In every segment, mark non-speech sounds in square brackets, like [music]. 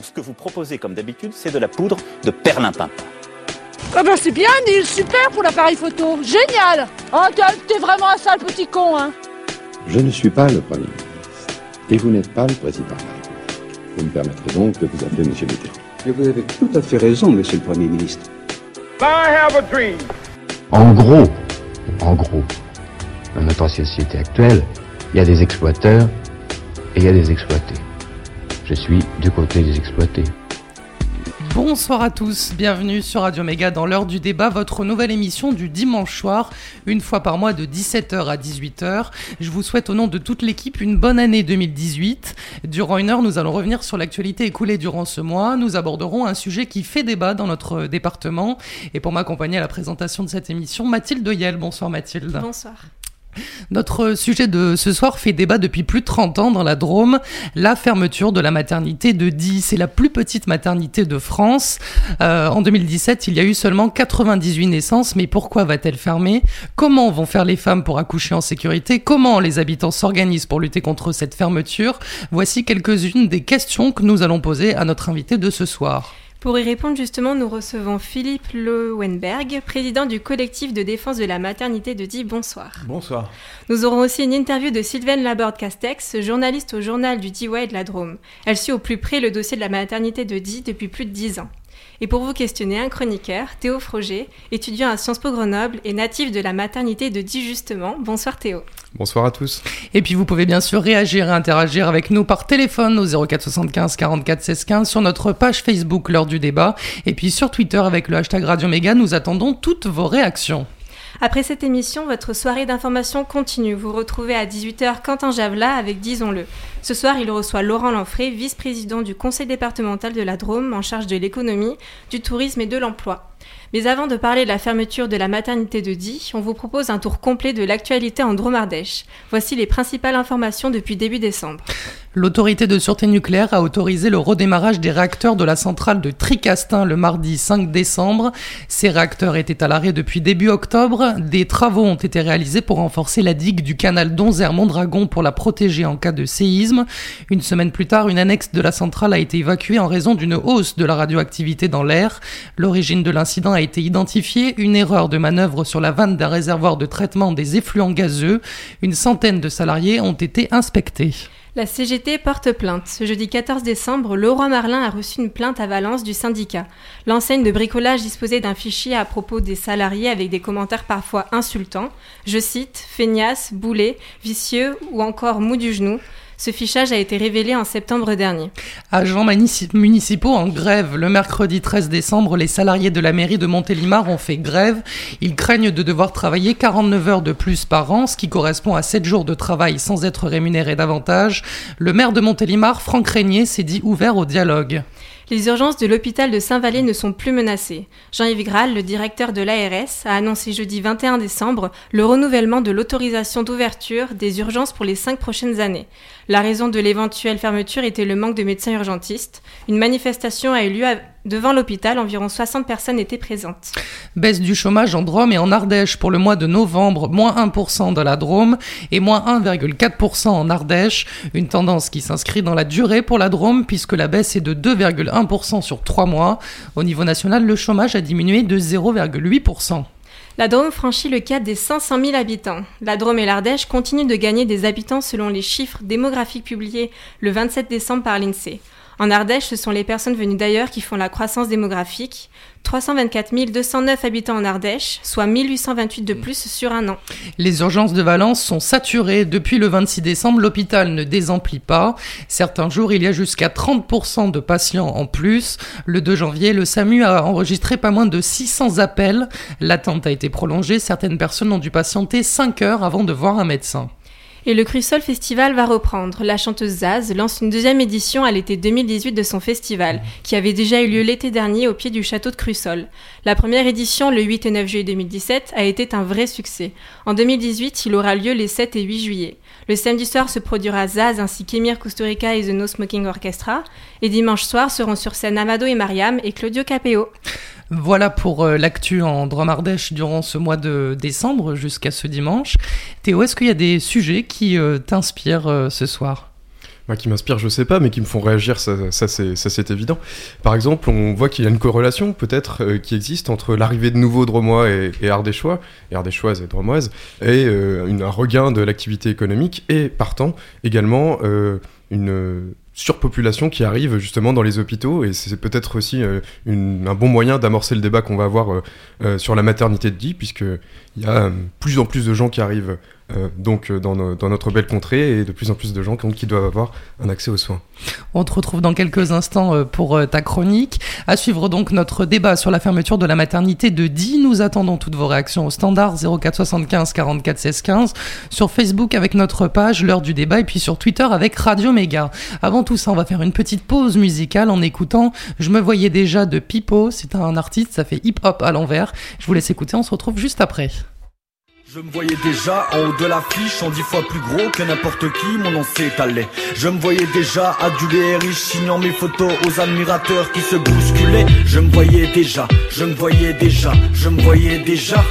Ce que vous proposez, comme d'habitude, c'est de la poudre de perlimpinpin. Ah ben c'est bien Neil, super pour l'appareil photo, génial Oh t'es vraiment un sale petit con hein Je ne suis pas le Premier ministre. Et vous n'êtes pas le Président de la République. Vous me permettrez donc de vous appeler Monsieur Mitterrand. Et vous avez tout à fait raison, Monsieur le Premier ministre. En gros, en gros, dans notre société actuelle, il y a des exploiteurs et il y a des exploités. Je suis du côté des exploités. Bonsoir à tous, bienvenue sur Radio Méga dans l'heure du débat, votre nouvelle émission du dimanche soir, une fois par mois de 17h à 18h. Je vous souhaite au nom de toute l'équipe une bonne année 2018. Durant une heure, nous allons revenir sur l'actualité écoulée durant ce mois. Nous aborderons un sujet qui fait débat dans notre département. Et pour m'accompagner à la présentation de cette émission, Mathilde Yel. Bonsoir Mathilde. Bonsoir. Notre sujet de ce soir fait débat depuis plus de 30 ans dans la Drôme, la fermeture de la maternité de Die. C'est la plus petite maternité de France. Euh, en 2017, il y a eu seulement 98 naissances, mais pourquoi va-t-elle fermer? Comment vont faire les femmes pour accoucher en sécurité? Comment les habitants s'organisent pour lutter contre cette fermeture? Voici quelques-unes des questions que nous allons poser à notre invité de ce soir. Pour y répondre justement, nous recevons Philippe Lowenberg, président du collectif de défense de la maternité de Die. Bonsoir. Bonsoir. Nous aurons aussi une interview de Sylvaine Laborde-Castex, journaliste au journal du DIY de la Drôme. Elle suit au plus près le dossier de la maternité de Die depuis plus de 10 ans. Et pour vous questionner, un chroniqueur, Théo Froger, étudiant à Sciences Po Grenoble et natif de la maternité de Die justement. Bonsoir Théo. Bonsoir à tous. Et puis vous pouvez bien sûr réagir et interagir avec nous par téléphone au 04 75 44 16 15 sur notre page Facebook lors du débat et puis sur Twitter avec le hashtag Radio Méga. Nous attendons toutes vos réactions. Après cette émission, votre soirée d'information continue. Vous retrouvez à 18h Quentin Javela avec Disons-le. Ce soir, il reçoit Laurent Lanfray, vice-président du conseil départemental de la Drôme en charge de l'économie, du tourisme et de l'emploi. Mais avant de parler de la fermeture de la maternité de Die, on vous propose un tour complet de l'actualité en Drôme-Ardèche. Voici les principales informations depuis début décembre. L'autorité de sûreté nucléaire a autorisé le redémarrage des réacteurs de la centrale de Tricastin le mardi 5 décembre. Ces réacteurs étaient à l'arrêt depuis début octobre. Des travaux ont été réalisés pour renforcer la digue du canal Donzère-Mondragon pour la protéger en cas de séisme. Une semaine plus tard, une annexe de la centrale a été évacuée en raison d'une hausse de la radioactivité dans l'air. L'origine de l'incident a été identifiée, une erreur de manœuvre sur la vanne d'un réservoir de traitement des effluents gazeux. Une centaine de salariés ont été inspectés. La CGT porte plainte. Ce jeudi 14 décembre, Leroy Marlin a reçu une plainte à Valence du syndicat. L'enseigne de bricolage disposait d'un fichier à propos des salariés avec des commentaires parfois insultants. Je cite feignasse, boulet, vicieux ou encore mou du genou. Ce fichage a été révélé en septembre dernier. Agents municipaux en grève. Le mercredi 13 décembre, les salariés de la mairie de Montélimar ont fait grève. Ils craignent de devoir travailler 49 heures de plus par an, ce qui correspond à 7 jours de travail sans être rémunérés davantage. Le maire de Montélimar, Franck Régnier, s'est dit ouvert au dialogue. Les urgences de l'hôpital de Saint-Valais ne sont plus menacées. Jean-Yves Graal, le directeur de l'ARS, a annoncé jeudi 21 décembre le renouvellement de l'autorisation d'ouverture des urgences pour les cinq prochaines années. La raison de l'éventuelle fermeture était le manque de médecins urgentistes. Une manifestation a eu lieu devant l'hôpital, environ 60 personnes étaient présentes. Baisse du chômage en Drôme et en Ardèche pour le mois de novembre, moins 1% dans la Drôme et moins 1,4% en Ardèche. Une tendance qui s'inscrit dans la durée pour la Drôme puisque la baisse est de 2,1% sur trois mois. Au niveau national, le chômage a diminué de 0,8%. La Drôme franchit le cap des 500 000 habitants. La Drôme et l'Ardèche continuent de gagner des habitants selon les chiffres démographiques publiés le 27 décembre par l'INSEE. En Ardèche, ce sont les personnes venues d'ailleurs qui font la croissance démographique. 324 209 habitants en Ardèche, soit 1828 de plus sur un an. Les urgences de Valence sont saturées. Depuis le 26 décembre, l'hôpital ne désemplit pas. Certains jours, il y a jusqu'à 30% de patients en plus. Le 2 janvier, le SAMU a enregistré pas moins de 600 appels. L'attente a été prolongée. Certaines personnes ont dû patienter 5 heures avant de voir un médecin. Et le Crussol Festival va reprendre. La chanteuse Zaz lance une deuxième édition à l'été 2018 de son festival, qui avait déjà eu lieu l'été dernier au pied du château de Crussol. La première édition, le 8 et 9 juillet 2017, a été un vrai succès. En 2018, il aura lieu les 7 et 8 juillet. Le samedi soir se produira Zaz ainsi qu'Emir Kusturica et The No Smoking Orchestra. Et dimanche soir seront sur scène Amado et Mariam et Claudio Capeo. Voilà pour euh, l'actu en Drôme-Ardèche durant ce mois de décembre jusqu'à ce dimanche. Théo, est-ce qu'il y a des sujets qui euh, t'inspirent euh, ce soir? Bah, qui m'inspirent, je sais pas, mais qui me font réagir, ça, ça c'est évident. Par exemple, on voit qu'il y a une corrélation peut-être qui existe entre l'arrivée de nouveaux Dromois et, Ardéchois, et Ardéchoises et Dromoises, et un regain de l'activité économique, et partant également une surpopulation qui arrive justement dans les hôpitaux. Et c'est peut-être aussi euh, un bon moyen d'amorcer le débat qu'on va avoir euh, euh, sur la maternité de dit puisque il y a plus en plus de gens qui arrivent euh, donc euh, dans, no- dans notre belle contrée et de plus en plus de gens qui, qui doivent avoir un accès aux soins. On te retrouve dans quelques instants euh, pour ta chronique. À suivre donc notre débat sur la fermeture de la maternité de Die. Nous attendons toutes vos réactions au standard 04 75 44 16 15, sur Facebook avec notre page L'heure du débat et puis sur Twitter avec Radio Méga. Avant tout ça, on va faire une petite pause musicale en écoutant Je me voyais déjà de Pipo. C'est un artiste, ça fait hip-hop à l'envers. Je vous laisse écouter, on se retrouve juste après. Je me voyais déjà en haut de l'affiche, en dix fois plus gros que n'importe qui, mon nom s'étalait. Je me voyais déjà adulé et riche, signant mes photos aux admirateurs qui se bousculaient. Je me voyais déjà, je me voyais déjà, je me voyais déjà.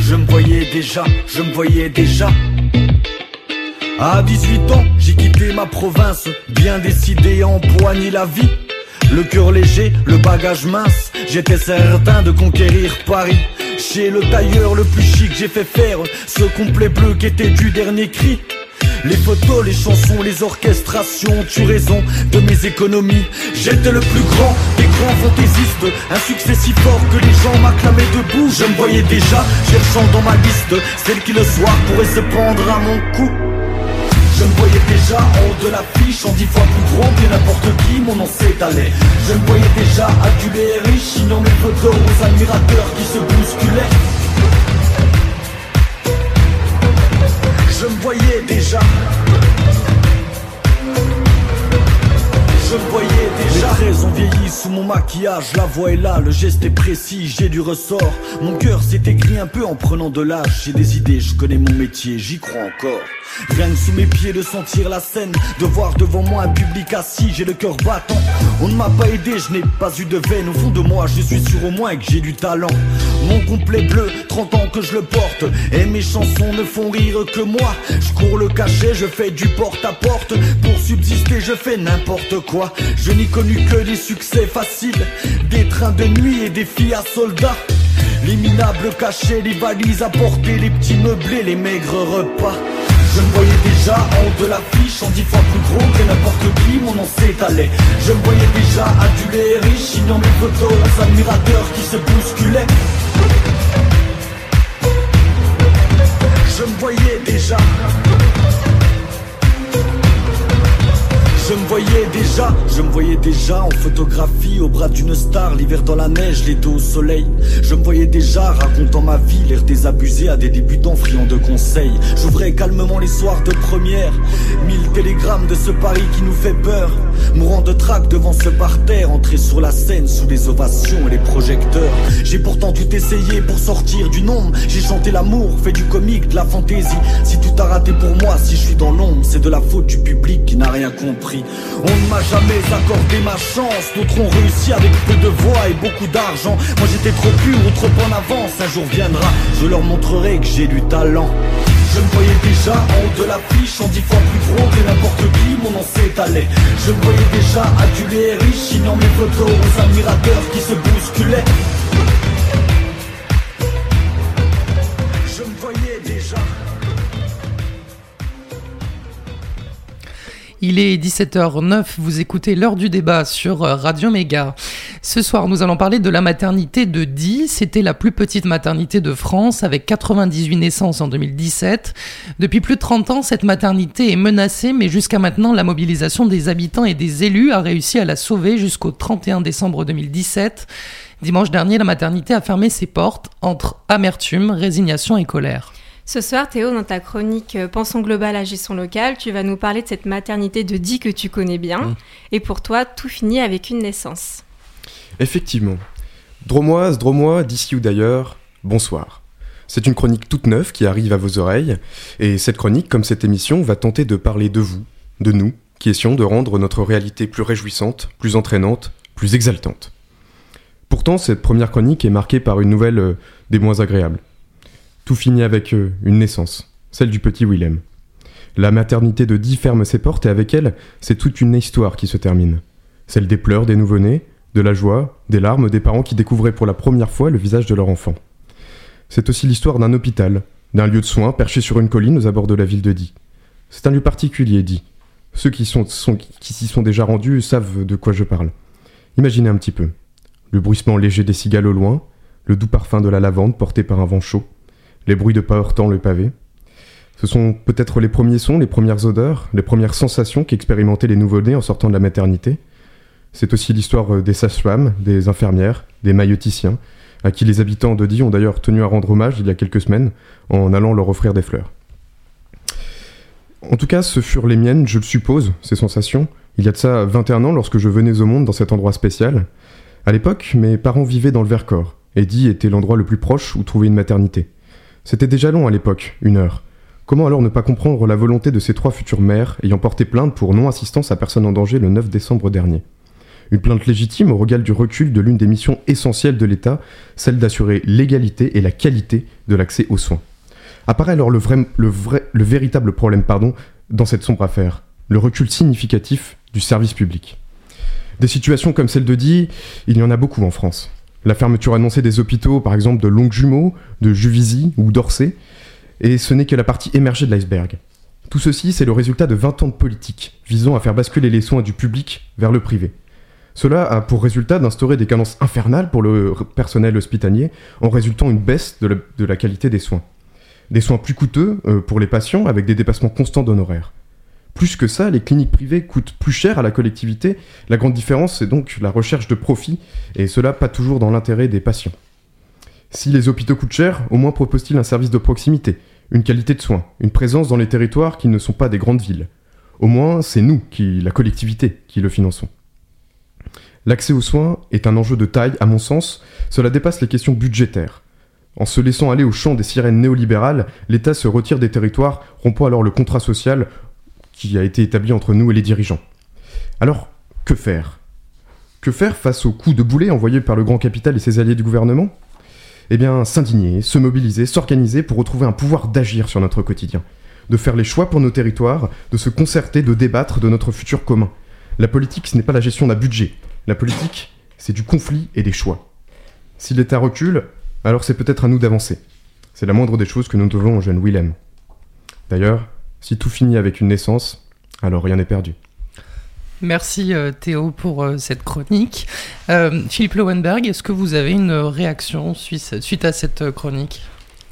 Je me voyais déjà, je me voyais déjà. À 18 ans, j'ai quitté ma province, bien décidé à empoigner la vie. Le cœur léger, le bagage mince, j'étais certain de conquérir Paris. Chez le tailleur le plus chic, j'ai fait faire ce complet bleu qui était du dernier cri. Les photos, les chansons, les orchestrations, tu raison de mes économies. J'étais le plus grand des grands fantaisistes, un succès si fort que les gens m'acclamaient debout. Je me voyais déjà, cherchant dans ma liste, celle qui le soir pourrait se prendre à mon cou. Je me voyais déjà en haut de l'affiche, en dix fois plus gros que n'importe qui, mon nom s'étalait. Je me voyais déjà adulé et riche, signant mes photos aux admirateurs qui se bousculaient. Je me voyais déjà. Je me voyais déjà. Les traits ont vieilli sous mon maquillage, la voix est là, le geste est précis, j'ai du ressort. Mon cœur s'est écrit un peu en prenant de l'âge. J'ai des idées, je connais mon métier, j'y crois encore. Rien que sous mes pieds de sentir la scène, de voir devant moi un public assis, j'ai le cœur battant. On ne m'a pas aidé, je n'ai pas eu de veine. Au fond de moi, je suis sûr au moins que j'ai du talent. Mon complet bleu, 30 ans que je le porte. Et mes chansons ne font rire que moi. Je cours le cachet, je fais du porte-à-porte. Pour subsister, je fais n'importe quoi. Je n'ai connu que des succès faciles. Des trains de nuit et des filles à soldats. Les minables cachets, les valises à porter, les petits meublés, les maigres repas. Je me voyais déjà en haut de l'affiche, en dix fois plus gros que n'importe qui, mon nom s'étalait. Je me voyais déjà adulé et riche, signant mes photos aux admirateurs qui se bousculaient. Je me voyais déjà. Je me voyais déjà, je me voyais déjà en photographie au bras d'une star, l'hiver dans la neige, l'été au soleil. Je me voyais déjà racontant ma vie, l'air désabusé à des débutants friands de conseils. J'ouvrais calmement les soirs de première, mille télégrammes de ce Paris qui nous fait peur. Mourant de trac devant ce parterre, entrer sur la scène sous les ovations et les projecteurs. J'ai pourtant tout essayé pour sortir du nombre. J'ai chanté l'amour, fait du comique, de la fantaisie. Si tout a raté pour moi, si je suis dans l'ombre, c'est de la faute du public qui n'a rien compris. On ne m'a jamais accordé ma chance. D'autres ont réussi avec peu de voix et beaucoup d'argent. Moi j'étais trop pur ou trop en avance. Un jour viendra, je leur montrerai que j'ai du talent. Je me voyais déjà en haut de l'affiche, en dix fois plus gros que n'importe qui, mon nom s'étalait. Je me voyais déjà adulé et riche, signant mes photos aux admirateurs qui se bousculaient. Il est 17h09, vous écoutez l'heure du débat sur euh, Radio Méga. Ce soir, nous allons parler de la maternité de Die. C'était la plus petite maternité de France avec 98 naissances en 2017. Depuis plus de 30 ans, cette maternité est menacée, mais jusqu'à maintenant, la mobilisation des habitants et des élus a réussi à la sauver jusqu'au 31 décembre 2017. Dimanche dernier, la maternité a fermé ses portes entre amertume, résignation et colère. Ce soir, Théo, dans ta chronique euh, Pensons global, agissons local, tu vas nous parler de cette maternité de Die que tu connais bien. Mmh. Et pour toi, tout finit avec une naissance. Effectivement. Dromoise, Dromois, d'ici ou d'ailleurs, bonsoir. C'est une chronique toute neuve qui arrive à vos oreilles, et cette chronique, comme cette émission, va tenter de parler de vous, de nous, qui essayons de rendre notre réalité plus réjouissante, plus entraînante, plus exaltante. Pourtant, cette première chronique est marquée par une nouvelle euh, des moins agréables. Tout finit avec euh, une naissance, celle du petit Willem. La maternité de Die ferme ses portes et avec elle, c'est toute une histoire qui se termine. Celle des pleurs des nouveau-nés, de la joie, des larmes des parents qui découvraient pour la première fois le visage de leur enfant. C'est aussi l'histoire d'un hôpital, d'un lieu de soins perché sur une colline aux abords de la ville de Die. C'est un lieu particulier, dit. Ceux qui s'y sont déjà rendus savent de quoi je parle. Imaginez un petit peu. Le bruissement léger des cigales au loin, le doux parfum de la lavande porté par un vent chaud, les bruits de pas heurtant le pavé. Ce sont peut-être les premiers sons, les premières odeurs, les premières sensations qu'expérimentaient les nouveau-nés en sortant de la maternité. C'est aussi l'histoire des sages-femmes, des infirmières, des mailloticiens, à qui les habitants Die ont d'ailleurs tenu à rendre hommage il y a quelques semaines en allant leur offrir des fleurs. En tout cas, ce furent les miennes, je le suppose, ces sensations, il y a de ça 21 ans lorsque je venais au monde dans cet endroit spécial. À l'époque, mes parents vivaient dans le Vercors, et Die était l'endroit le plus proche où trouver une maternité. C'était déjà long à l'époque, une heure. Comment alors ne pas comprendre la volonté de ces trois futures mères ayant porté plainte pour non-assistance à personne en danger le 9 décembre dernier? Une plainte légitime au regard du recul de l'une des missions essentielles de l'État, celle d'assurer l'égalité et la qualité de l'accès aux soins. Apparaît alors le, véritable problème dans cette sombre affaire, le recul significatif du service public. Des situations comme celle de Die, il y en a beaucoup en France. La fermeture annoncée des hôpitaux, par exemple de Longjumeau, de Juvisy ou d'Orsay, et ce n'est que la partie émergée de l'iceberg. Tout ceci, c'est le résultat de 20 ans de politique visant à faire basculer les soins du public vers le privé. Cela a pour résultat d'instaurer des cadences infernales pour le personnel hospitalier en résultant une baisse de la, qualité des soins. Des soins plus coûteux euh, pour les patients avec des dépassements constants d'honoraires. Plus que ça, les cliniques privées coûtent plus cher à la collectivité. La grande différence, c'est donc la recherche de profit, et cela pas toujours dans l'intérêt des patients. Si les hôpitaux coûtent cher, au moins proposent-ils un service de proximité, une qualité de soins, une présence dans les territoires qui ne sont pas des grandes villes. Au moins, c'est nous, qui, la collectivité, qui le finançons. L'accès aux soins est un enjeu de taille, à mon sens, cela dépasse les questions budgétaires. En se laissant aller au champ des sirènes néolibérales, l'État se retire des territoires, rompant alors le contrat social qui a été établi entre nous et les dirigeants. Alors, que faire? Que faire face aux coups de boulet envoyés par le grand capital et ses alliés du gouvernement? Eh bien, s'indigner, se mobiliser, s'organiser pour retrouver un pouvoir d'agir sur notre quotidien, de faire les choix pour nos territoires, de se concerter, de débattre de notre futur commun. La politique, ce n'est pas la gestion d'un budget. La politique, c'est du conflit et des choix. Si l'État recule, alors c'est peut-être à nous d'avancer. C'est la moindre des choses que nous devons au jeune Willem. D'ailleurs, si tout finit avec une naissance, alors rien n'est perdu. Merci euh, Théo pour euh, cette chronique. Euh, Philippe Lowenberg, est-ce que vous avez une réaction suite, suite à cette chronique?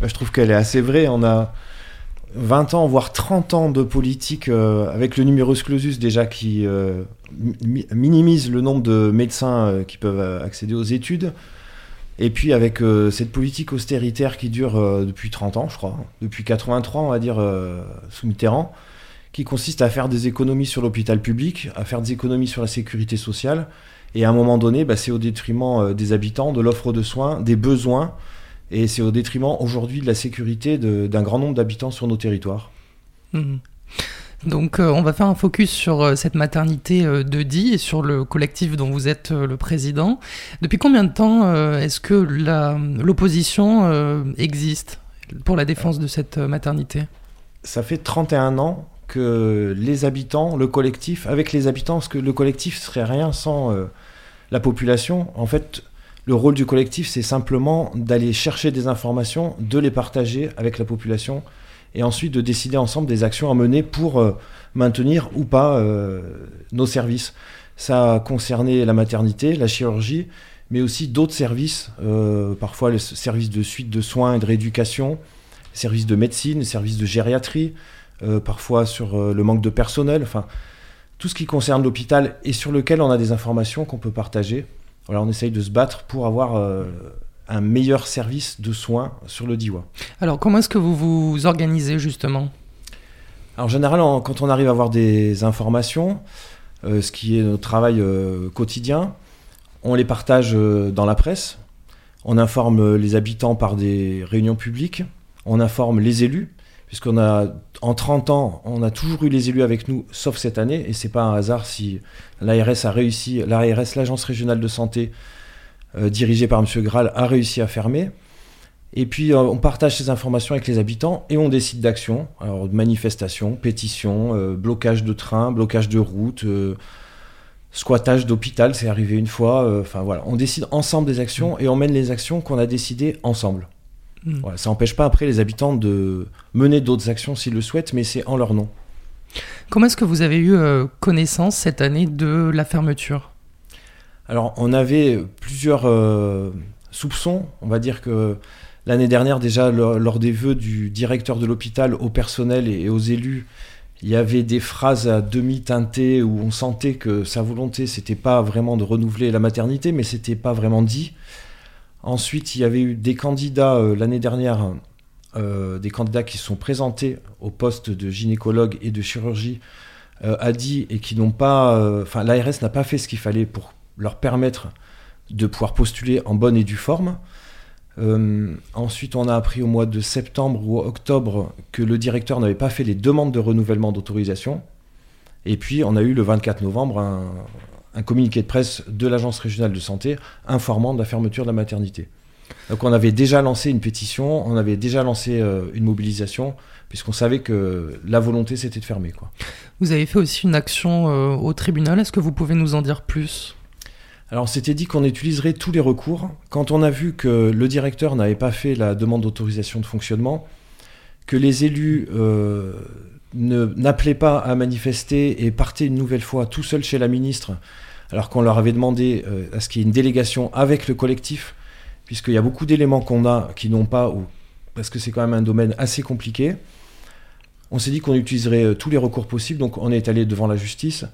Je trouve qu'elle est assez vraie. On a 20 ans, voire 30 ans de politique avec le numerus clausus déjà qui minimise le nombre de médecins qui peuvent accéder aux études. Et puis avec euh, cette politique austéritaire qui dure euh, depuis 30 ans, je crois, depuis 83, on va dire, euh, sous Mitterrand, qui consiste à faire des économies sur l'hôpital public, à faire des économies sur la sécurité sociale, et à un moment donné, bah, c'est au détriment des habitants, de l'offre de soins, des besoins, et c'est au détriment aujourd'hui de la sécurité d'un grand nombre d'habitants sur nos territoires. Mmh. Donc euh, on va faire un focus sur euh, cette maternité euh, de Die et sur le collectif dont vous êtes le président. Depuis combien de temps est-ce que l'opposition existe pour la défense de cette maternité? Ça fait 31 ans que les habitants, le collectif, avec les habitants, parce que le collectif serait rien sans la population. En fait, le rôle du collectif, c'est simplement d'aller chercher des informations, de les partager avec la population et ensuite de décider ensemble des actions à mener pour euh, maintenir ou pas euh, nos services. Ça a concerné la maternité, la chirurgie, mais aussi d'autres services, euh, parfois les services de suite de soins et de rééducation, services de médecine, services de gériatrie, parfois sur le manque de personnel, enfin tout ce qui concerne l'hôpital et sur lequel on a des informations qu'on peut partager. Voilà, on essaye de se battre pour avoir un meilleur service de soins sur le DIWA. Alors comment est-ce que vous vous organisez justement? En général, quand on arrive à avoir des informations, euh, ce qui est notre travail euh, quotidien, on les partage euh, dans la presse, on informe les habitants par des réunions publiques, on informe les élus, puisqu'on a en 30 ans, on a toujours eu les élus avec nous, sauf cette année, et c'est pas un hasard si l'ARS a réussi, l'ARS, l'agence régionale de santé, dirigé par M. Graal, a réussi à fermer. Et puis euh, on partage ces informations avec les habitants et on décide d'actions. Alors manifestations, pétitions, euh, blocage de train, blocage de route, euh, squattage d'hôpital, c'est arrivé une fois. euh, Enfin voilà, on décide ensemble des actions et on mène les actions qu'on a décidées ensemble. Mm. Voilà, ça n'empêche pas après les habitants de mener d'autres actions s'ils le souhaitent, mais c'est en leur nom. Comment est-ce que vous avez eu euh, connaissance cette année de la fermeture? Alors, on avait plusieurs euh, soupçons. On va dire que l'année dernière, déjà, lors, des vœux du directeur de l'hôpital au personnel et, aux élus, il y avait des phrases à demi teintées où on sentait que sa volonté, c'était pas vraiment de renouveler la maternité, mais c'était pas vraiment dit. Ensuite, il y avait eu des candidats euh, l'année dernière, euh, des candidats qui se sont présentés au poste de gynécologue et de chirurgie euh, à dit et qui n'ont pas. Enfin, l'ARS n'a pas fait ce qu'il fallait pour leur permettre de pouvoir postuler en bonne et due forme. Euh, ensuite, on a appris au mois de septembre ou octobre que le directeur n'avait pas fait les demandes de renouvellement d'autorisation. Et puis, on a eu le 24 novembre un, un communiqué de presse de l'Agence régionale de santé informant de la fermeture de la maternité. Donc, on avait déjà lancé une pétition, on avait déjà lancé euh, une mobilisation, puisqu'on savait que la volonté, c'était de fermer. Vous avez fait aussi une action euh, au tribunal. Est-ce que vous pouvez nous en dire plus? Alors, on s'était dit qu'on utiliserait tous les recours. Quand on a vu que le directeur n'avait pas fait la demande d'autorisation de fonctionnement, que les élus euh, n'appelaient pas à manifester et partaient une nouvelle fois tout seuls chez la ministre, alors qu'on leur avait demandé euh, à ce qu'il y ait une délégation avec le collectif, puisqu'il y a beaucoup d'éléments qu'on a qui n'ont pas, ou parce que c'est quand même un domaine assez compliqué. On s'est dit qu'on utiliserait euh, tous les recours possibles, donc on est allé devant la justice.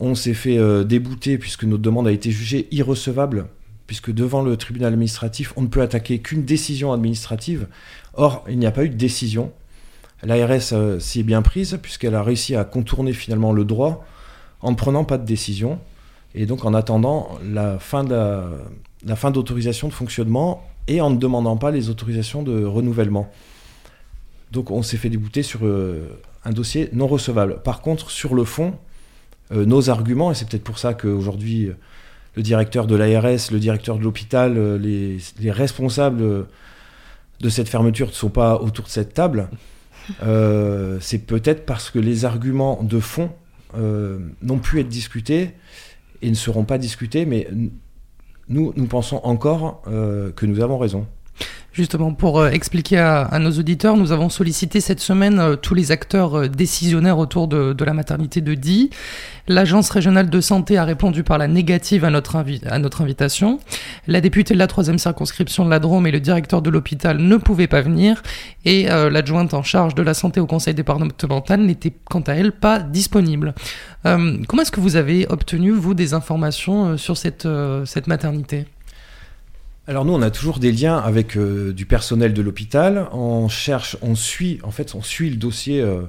On s'est fait euh, débouter puisque notre demande a été jugée irrecevable, puisque devant le tribunal administratif, on ne peut attaquer qu'une décision administrative. Or, il n'y a pas eu de décision. L'ARS euh, s'y est bien prise, puisqu'elle a réussi à contourner finalement le droit en ne prenant pas de décision. Et donc en attendant la fin d'autorisation de fonctionnement et en ne demandant pas les autorisations de renouvellement. Donc on s'est fait débouter sur euh, un dossier non recevable. Par contre, sur le fond, nos arguments, et c'est peut-être pour ça qu'aujourd'hui euh, le directeur de l'ARS, le directeur de l'hôpital, euh, les, les responsables euh, de cette fermeture ne sont pas autour de cette table, [laughs] euh, c'est peut-être parce que les arguments de fond euh, n'ont pu être discutés et ne seront pas discutés, mais nous, nous pensons encore euh, que nous avons raison. Justement, pour euh, expliquer à, nos auditeurs, nous avons sollicité cette semaine euh, tous les acteurs euh, décisionnaires autour de, la maternité de Die. L'Agence régionale de santé a répondu par la négative à notre, invitation. La députée de la troisième circonscription de la Drôme et le directeur de l'hôpital ne pouvaient pas venir. Et l'adjointe en charge de la santé au conseil départemental n'était quant à elle pas disponible. Comment est-ce que vous avez obtenu, vous, des informations sur cette maternité? Alors nous, on a toujours des liens avec euh, du personnel de l'hôpital. On cherche, on suit, en fait, on suit le dossier euh,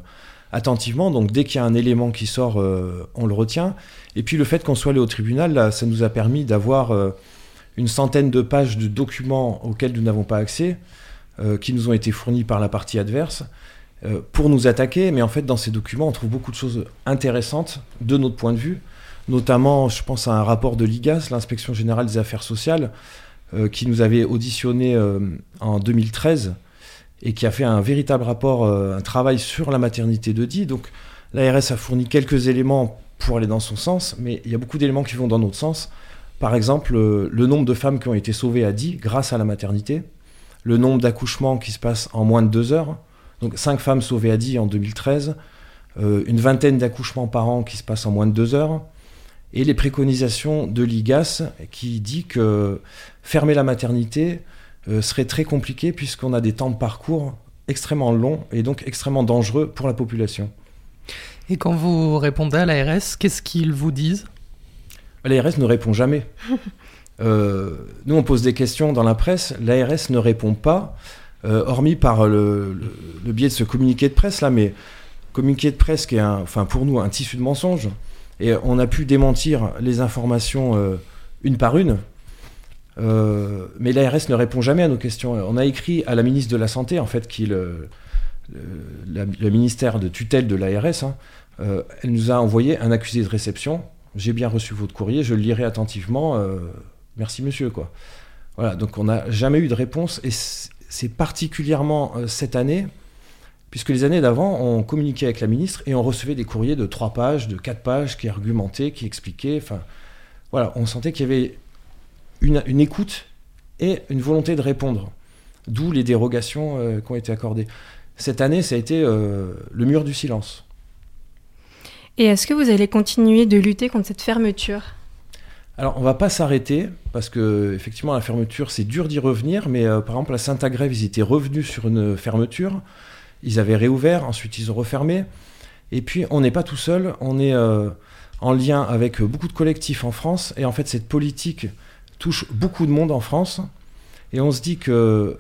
attentivement. Donc dès qu'il y a un élément qui sort, euh, on le retient. Et puis le fait qu'on soit allé au tribunal, ça nous a permis d'avoir une centaine de pages de documents auxquels nous n'avons pas accès, qui nous ont été fournis par la partie adverse. pour nous attaquer, mais en fait dans ces documents on trouve beaucoup de choses intéressantes de notre point de vue, notamment je pense à un rapport de l'IGAS, l'inspection générale des affaires sociales, qui nous avait auditionné euh, en 2013 et qui a fait un véritable rapport, euh, un travail sur la maternité de Die. Donc l'ARS a fourni quelques éléments pour aller dans son sens, mais il y a beaucoup d'éléments qui vont dans notre sens. Par exemple, euh, le nombre de femmes qui ont été sauvées à Die grâce à la maternité, le nombre d'accouchements qui se passent en moins de deux heures, donc 5 femmes sauvées à Die en 2013, euh, une vingtaine d'accouchements par an qui se passent en moins de deux heures, et les préconisations de l'IGAS qui dit que fermer la maternité euh, serait très compliqué puisqu'on a des temps de parcours extrêmement longs et donc extrêmement dangereux pour la population. Et quand vous répondez à l'ARS, qu'est-ce qu'ils vous disent? L'ARS ne répond jamais. [laughs] Euh, nous, on pose des questions dans la presse, l'ARS ne répond pas, euh, hormis par le, le- le biais de ce communiqué de presse là, mais communiqué de presse qui est, un- enfin pour nous, un tissu de mensonges. Et on a pu démentir les informations euh, une par une. Euh, mais l'ARS ne répond jamais à nos questions. On a écrit à la ministre de la Santé, en fait, qui est le, ministère de tutelle de l'ARS. hein. Euh, elle nous a envoyé un accusé de réception. J'ai bien reçu votre courrier, je le lirai attentivement. euh, merci monsieur. Voilà, donc on n'a jamais eu de réponse. Et c'est particulièrement cette année, puisque les années d'avant, on communiquait avec la ministre et on recevait des courriers de 3 pages, de 4 pages qui argumentaient, qui expliquaient. Enfin, voilà, on sentait qu'il y avait une, une écoute et une volonté de répondre. D'où les dérogations euh, qui ont été accordées. Cette année, ça a été euh, le mur du silence. Et est-ce que vous allez continuer de lutter contre cette fermeture? Alors, on va pas s'arrêter parce que effectivement, la fermeture, c'est dur d'y revenir. Mais euh, par exemple, à Saint-Agrève, ils étaient revenus sur une fermeture. Ils avaient réouvert, ensuite ils ont refermé. Et puis, on n'est pas tout seul. On est euh, en lien avec beaucoup de collectifs en France. Et en fait, cette politique touche beaucoup de monde en France. Et on se dit que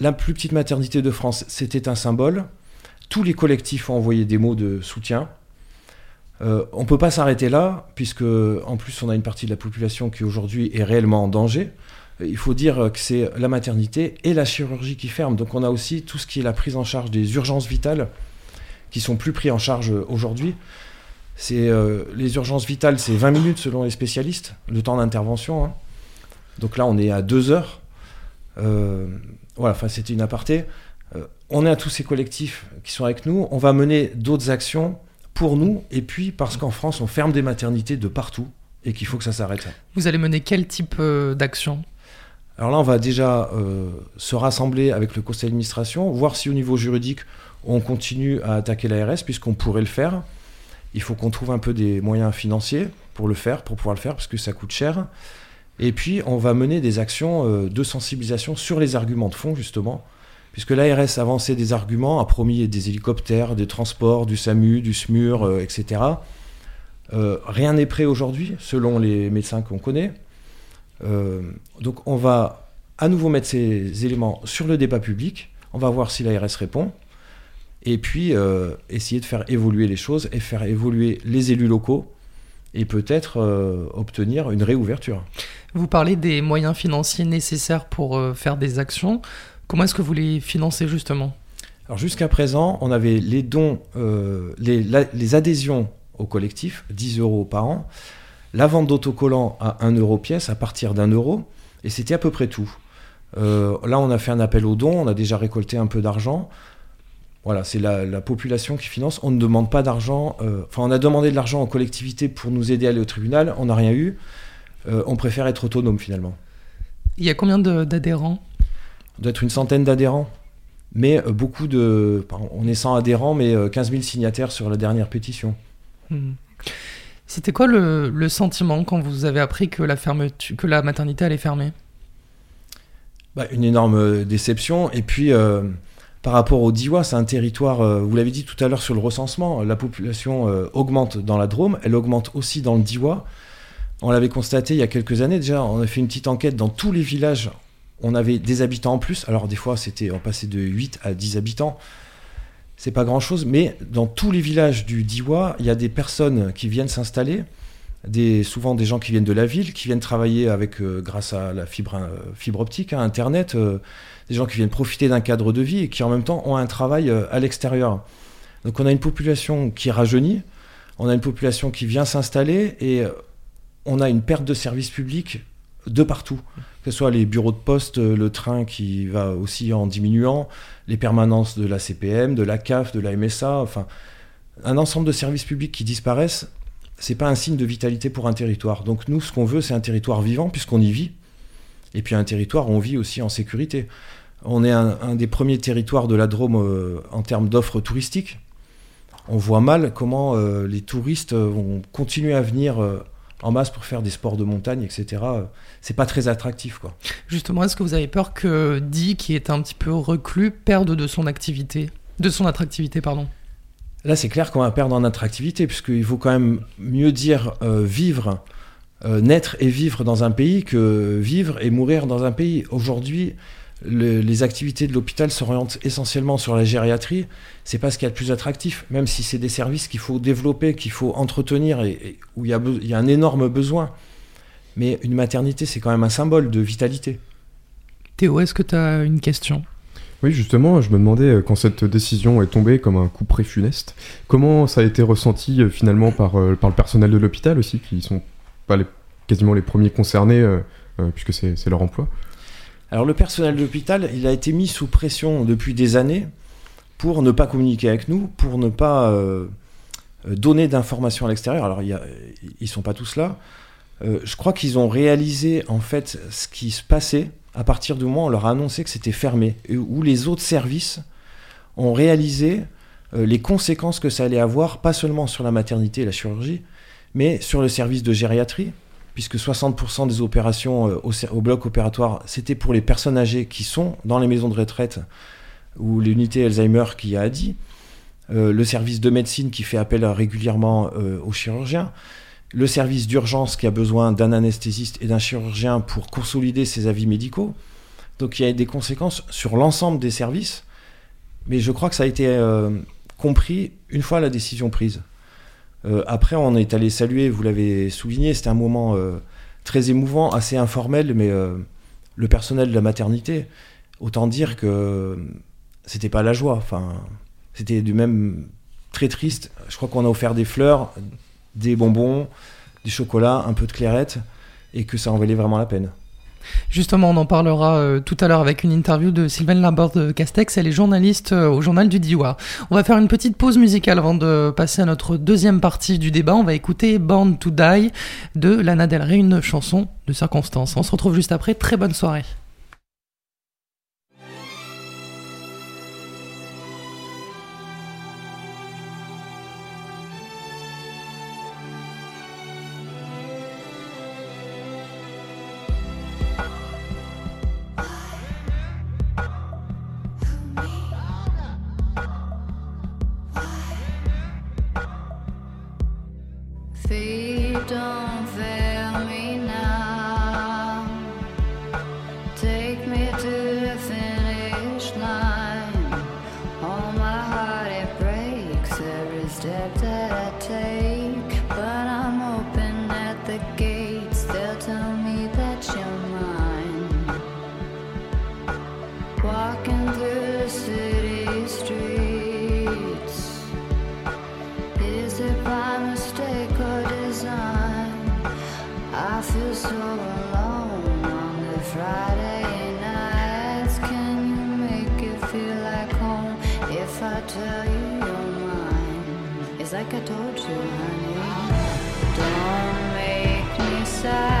la plus petite maternité de France, c'était un symbole. Tous les collectifs ont envoyé des mots de soutien. Euh, on ne peut pas s'arrêter là, puisque en plus on a une partie de la population qui aujourd'hui est réellement en danger. Il faut dire que c'est la maternité et la chirurgie qui ferment. Donc on a aussi tout ce qui est la prise en charge des urgences vitales, qui sont plus pris en charge aujourd'hui. Euh, les urgences vitales, c'est 20 minutes selon les spécialistes, le temps d'intervention. hein. Donc là, on est à 2 heures. Euh, voilà, enfin, c'était une aparté. Euh, on est à tous ces collectifs qui sont avec nous. On va mener d'autres actions pour nous, et puis parce qu'en France, on ferme des maternités de partout et qu'il faut que ça s'arrête. Vous allez mener quel type euh, d'action? Alors là, on va déjà euh, se rassembler avec le conseil d'administration, voir si au niveau juridique, on continue à attaquer l'ARS, puisqu'on pourrait le faire. Il faut qu'on trouve un peu des moyens financiers pour le faire, pour pouvoir le faire, parce que ça coûte cher. Et puis, on va mener des actions euh, de sensibilisation sur les arguments de fond, justement, puisque l'ARS avançait des arguments, a promis des hélicoptères, des transports, du SAMU, du SMUR, euh, etc. Euh, rien n'est prêt aujourd'hui, selon les médecins qu'on connaît. Euh, donc, on va à nouveau mettre ces éléments sur le débat public. On va voir si l'ARS répond. Et puis, euh, essayer de faire évoluer les choses et faire évoluer les élus locaux et peut-être euh, obtenir une réouverture. Vous parlez des moyens financiers nécessaires pour euh, faire des actions. Comment est-ce que vous les financez justement? Alors jusqu'à présent, on avait les dons, euh, les, la- les adhésions au collectif, 10 euros par an, la vente d'autocollants à 1 euro pièce à partir d'un euro, et c'était à peu près tout. Là, on a fait un appel aux dons, on a déjà récolté un peu d'argent. Voilà, c'est la, la population qui finance. On ne demande pas d'argent. euh, Enfin, on a demandé de l'argent aux collectivités pour nous aider à aller au tribunal. On n'a rien eu. Euh, on préfère être autonome finalement. Il y a combien d'adhérents? On doit être une centaine d'adhérents. Mais euh, beaucoup de. pardon, on est 100 adhérents, mais euh, 15 000 signataires sur la dernière pétition. Hmm. C'était quoi le, le sentiment quand vous avez appris que la, fermetu- que la maternité allait fermer? Bah, une énorme déception. Et puis, par rapport au Diwa, c'est un territoire, euh, vous l'avez dit tout à l'heure sur le recensement, la population euh, augmente dans la Drôme, elle augmente aussi dans le Diwa. On l'avait constaté il y a quelques années déjà, on a fait une petite enquête dans tous les villages, on avait des habitants en plus. Alors des fois, c'était on passait de 8 à 10 habitants. C'est pas grand-chose, mais dans tous les villages du Diwa, il y a des personnes qui viennent s'installer, souvent des gens qui viennent de la ville, qui viennent travailler avec, euh, grâce à la fibre, optique, hein, Internet, des gens qui viennent profiter d'un cadre de vie et qui en même temps ont un travail euh, à l'extérieur. Donc on a une population qui rajeunit, on a une population qui vient s'installer et euh, on a une perte de services publics de partout, que ce soit les bureaux de poste, euh, le train qui va aussi en diminuant, les permanences de la CPM, de la CAF, de la MSA, enfin un ensemble de services publics qui disparaissent, c'est pas un signe de vitalité pour un territoire. Donc nous, ce qu'on veut, c'est un territoire vivant puisqu'on y vit, et puis un territoire où on vit aussi en sécurité. On est un, un des premiers territoires de la Drôme euh, en termes d'offres touristiques. On voit mal comment euh, les touristes euh, vont continuer à venir en masse pour faire des sports de montagne, etc. C'est pas très attractif, quoi. Justement, est-ce que vous avez peur que Di, qui est un petit peu reclus, perde de son activité De son attractivité, pardon? Là, c'est clair qu'on va perdre en attractivité, puisqu'il faut quand même mieux dire euh, vivre, euh, naître et vivre dans un pays que vivre et mourir dans un pays. Aujourd'hui, le- les activités de l'hôpital s'orientent essentiellement sur la gériatrie. C'est pas ce qu'il y a de plus attractif, même si c'est des services qu'il faut développer, qu'il faut entretenir et, et où il y, a be- il y a un énorme besoin. Mais une maternité, c'est quand même un symbole de vitalité. Théo, est-ce que tu as une question? Oui, justement, je me demandais, euh, quand cette décision est tombée comme un coup près funeste, comment ça a été ressenti euh, finalement par, par le personnel de l'hôpital aussi, qui sont pas les- quasiment les premiers concernés, euh, euh, puisque c'est leur emploi Alors le personnel de l'hôpital, il a été mis sous pression depuis des années pour ne pas communiquer avec nous, pour ne pas euh, donner d'informations à l'extérieur. Alors y a- ils sont pas tous là. Je crois qu'ils ont réalisé en fait ce qui se passait à partir du moment où on leur a annoncé que c'était fermé, et où les autres services ont réalisé les conséquences que ça allait avoir, pas seulement sur la maternité et la chirurgie, mais sur le service de gériatrie, puisque 60% des opérations euh, au, bloc opératoire, c'était pour les personnes âgées qui sont dans les maisons de retraite ou l'unité Alzheimer qui a dit, euh, le service de médecine qui fait appel régulièrement euh, aux chirurgiens, le service d'urgence qui a besoin d'un anesthésiste et d'un chirurgien pour consolider ses avis médicaux. Donc il y a des conséquences sur l'ensemble des services, mais je crois que ça a été compris une fois la décision prise. Euh, après, on est allé saluer, vous l'avez souligné, c'était un moment euh, très émouvant, assez informel, mais euh, le personnel de la maternité, autant dire que c'était pas la joie. Enfin, c'était du même très triste. Je crois qu'on a offert des fleurs, des bonbons, des chocolats, un peu de clairette, et que ça en valait vraiment la peine. Justement, on en parlera euh, tout à l'heure avec une interview de Sylvaine Laborde Castex. Elle est journaliste euh, au journal du Diois. On va faire une petite pause musicale avant de passer à notre deuxième partie du débat. On va écouter Born to Die de Lana Del Rey, une chanson de circonstance. On se retrouve juste après. Très bonne soirée. Don't like I told you, honey. Don't make me sad.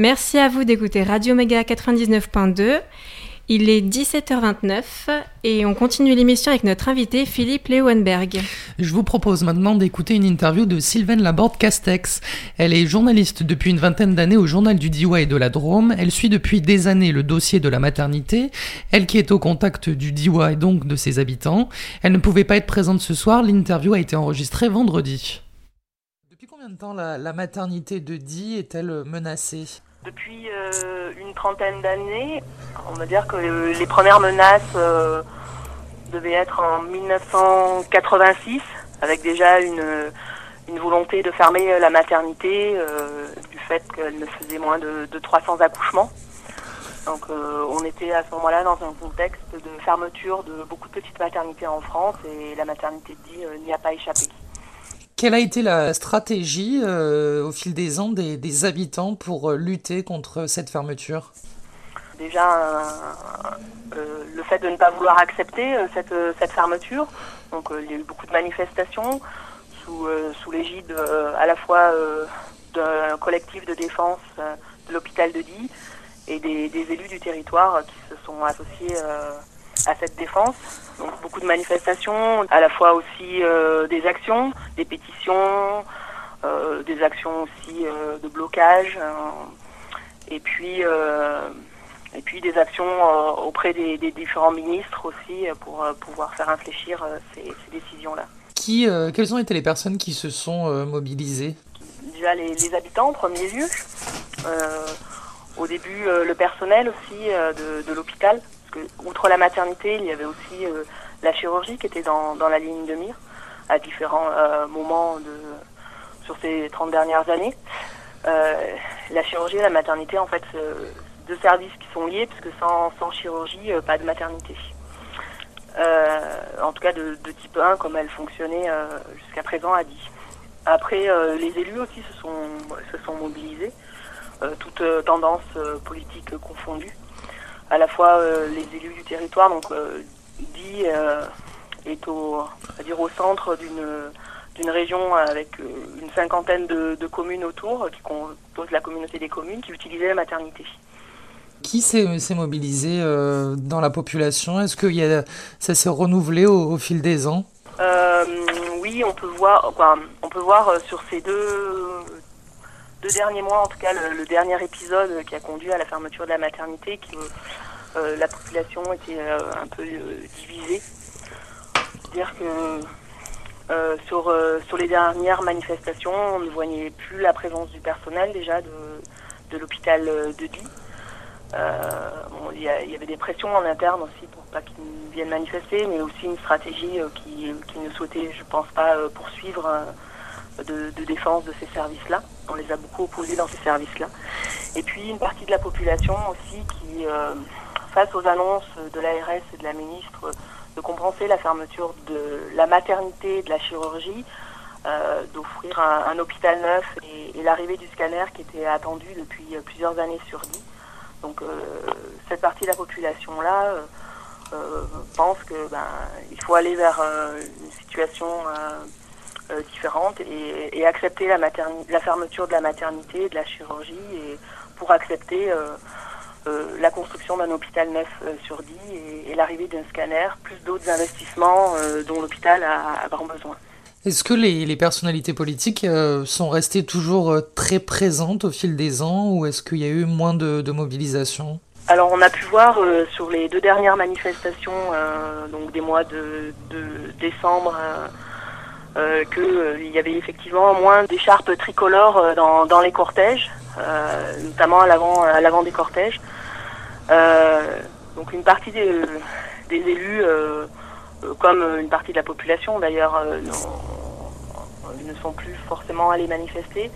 Merci à vous d'écouter Radio Méga 99.2. Il est 17h29 et on continue l'émission avec notre invité Philippe Leeuwenberg. Je vous propose maintenant d'écouter une interview de Sylvaine Laborde-Castex. Elle est journaliste depuis une vingtaine d'années au journal du Diois et de la Drôme. Elle suit depuis des années le dossier de la maternité. Elle qui est au contact du Diois et donc de ses habitants. Elle ne pouvait pas être présente ce soir. L'interview a été enregistrée vendredi. Depuis combien de temps la, la maternité de Die est-elle menacée? Depuis euh, une trentaine d'années, on va dire que euh, les premières menaces euh, devaient être en 1986, avec déjà une, volonté de fermer la maternité euh, du fait qu'elle ne faisait moins de, de 300 accouchements. Donc euh, on était à ce moment-là dans un contexte de fermeture de beaucoup de petites maternités en France et la maternité euh, n'y a pas échappé. Quelle a été la stratégie euh, au fil des ans des, habitants pour euh, lutter contre cette fermeture? Déjà euh, le fait de ne pas vouloir accepter cette, cette fermeture. Donc il y a eu beaucoup de manifestations sous, sous l'égide à la fois d'un collectif de défense de l'hôpital de Die et des, des élus du territoire qui se sont associés à cette défense. Donc beaucoup de manifestations, à la fois aussi euh, des actions, des pétitions, euh, des actions aussi euh, de blocage, et puis et puis des actions auprès des, des différents ministres aussi pour pouvoir faire infléchir ces, ces décisions-là. Qui, Quelles ont été les personnes qui se sont mobilisées? Déjà les, les habitants en premier lieu, au début le personnel aussi de, de l'hôpital, parce outre la maternité, il y avait aussi euh, la chirurgie qui était dans, la ligne de mire à différents euh, moments sur ces 30 dernières années. Euh, la chirurgie et la maternité, en fait, deux services qui sont liés, puisque sans, chirurgie, pas de maternité. En tout cas de, type 1, comme elle fonctionnait jusqu'à présent à Die. Après, les élus aussi se sont, mobilisés, toutes tendances politiques confondues. À la fois euh, les élus du territoire, donc euh, Die euh, est au, dire au centre d'une d'une région avec euh, une cinquantaine de, de communes autour qui composent la communauté des communes qui utilisaient la maternité. Qui s'est mobilisé euh, dans la population? Est-ce que y a, ça s'est renouvelé au, au fil des ans? Euh, oui, on peut voir, on peut voir euh, sur ces deux, deux derniers mois, en tout cas le, dernier épisode qui a conduit à la fermeture de la maternité, que euh, la population était euh, un peu euh, divisée. C'est-à-dire que euh, sur, euh, sur les dernières manifestations, on ne voyait plus la présence du personnel déjà de, de l'hôpital euh, de Die. Euh, il y, avait des pressions en interne aussi pour pas qu'ils viennent manifester, mais aussi une stratégie euh, qui, qui ne souhaitait, je pense pas, euh, poursuivre euh, de, défense de ces services-là. On les a beaucoup opposés dans ces services-là. Et puis une partie de la population aussi qui, euh, face aux annonces de l'ARS et de la ministre euh, de compenser la fermeture de la maternité de la chirurgie, euh, d'offrir un, hôpital neuf et, l'arrivée du scanner qui était attendu depuis plusieurs années sur Die. Donc cette partie de la population là euh, pense que ben il faut aller vers une situation euh, différente et, et accepter la, fermeture de la maternité de la chirurgie et pour accepter euh, euh, la construction d'un hôpital neuf euh, sur Die et, et l'arrivée d'un scanner, plus d'autres investissements dont l'hôpital a, a grand besoin. Est-ce que les, les personnalités politiques sont restées toujours très présentes au fil des ans ou est-ce qu'il y a eu moins de, de mobilisation? Alors on a pu voir euh, sur les deux dernières manifestations, euh, donc des mois de, de décembre, euh, euh, qu'il y avait effectivement moins d'écharpes tricolores euh, dans, dans les cortèges, euh, notamment à l'avant à l'avant des cortèges. Euh, donc une partie des, des élus, euh, euh, comme une partie de la population d'ailleurs, euh, ne sont plus forcément allés manifester.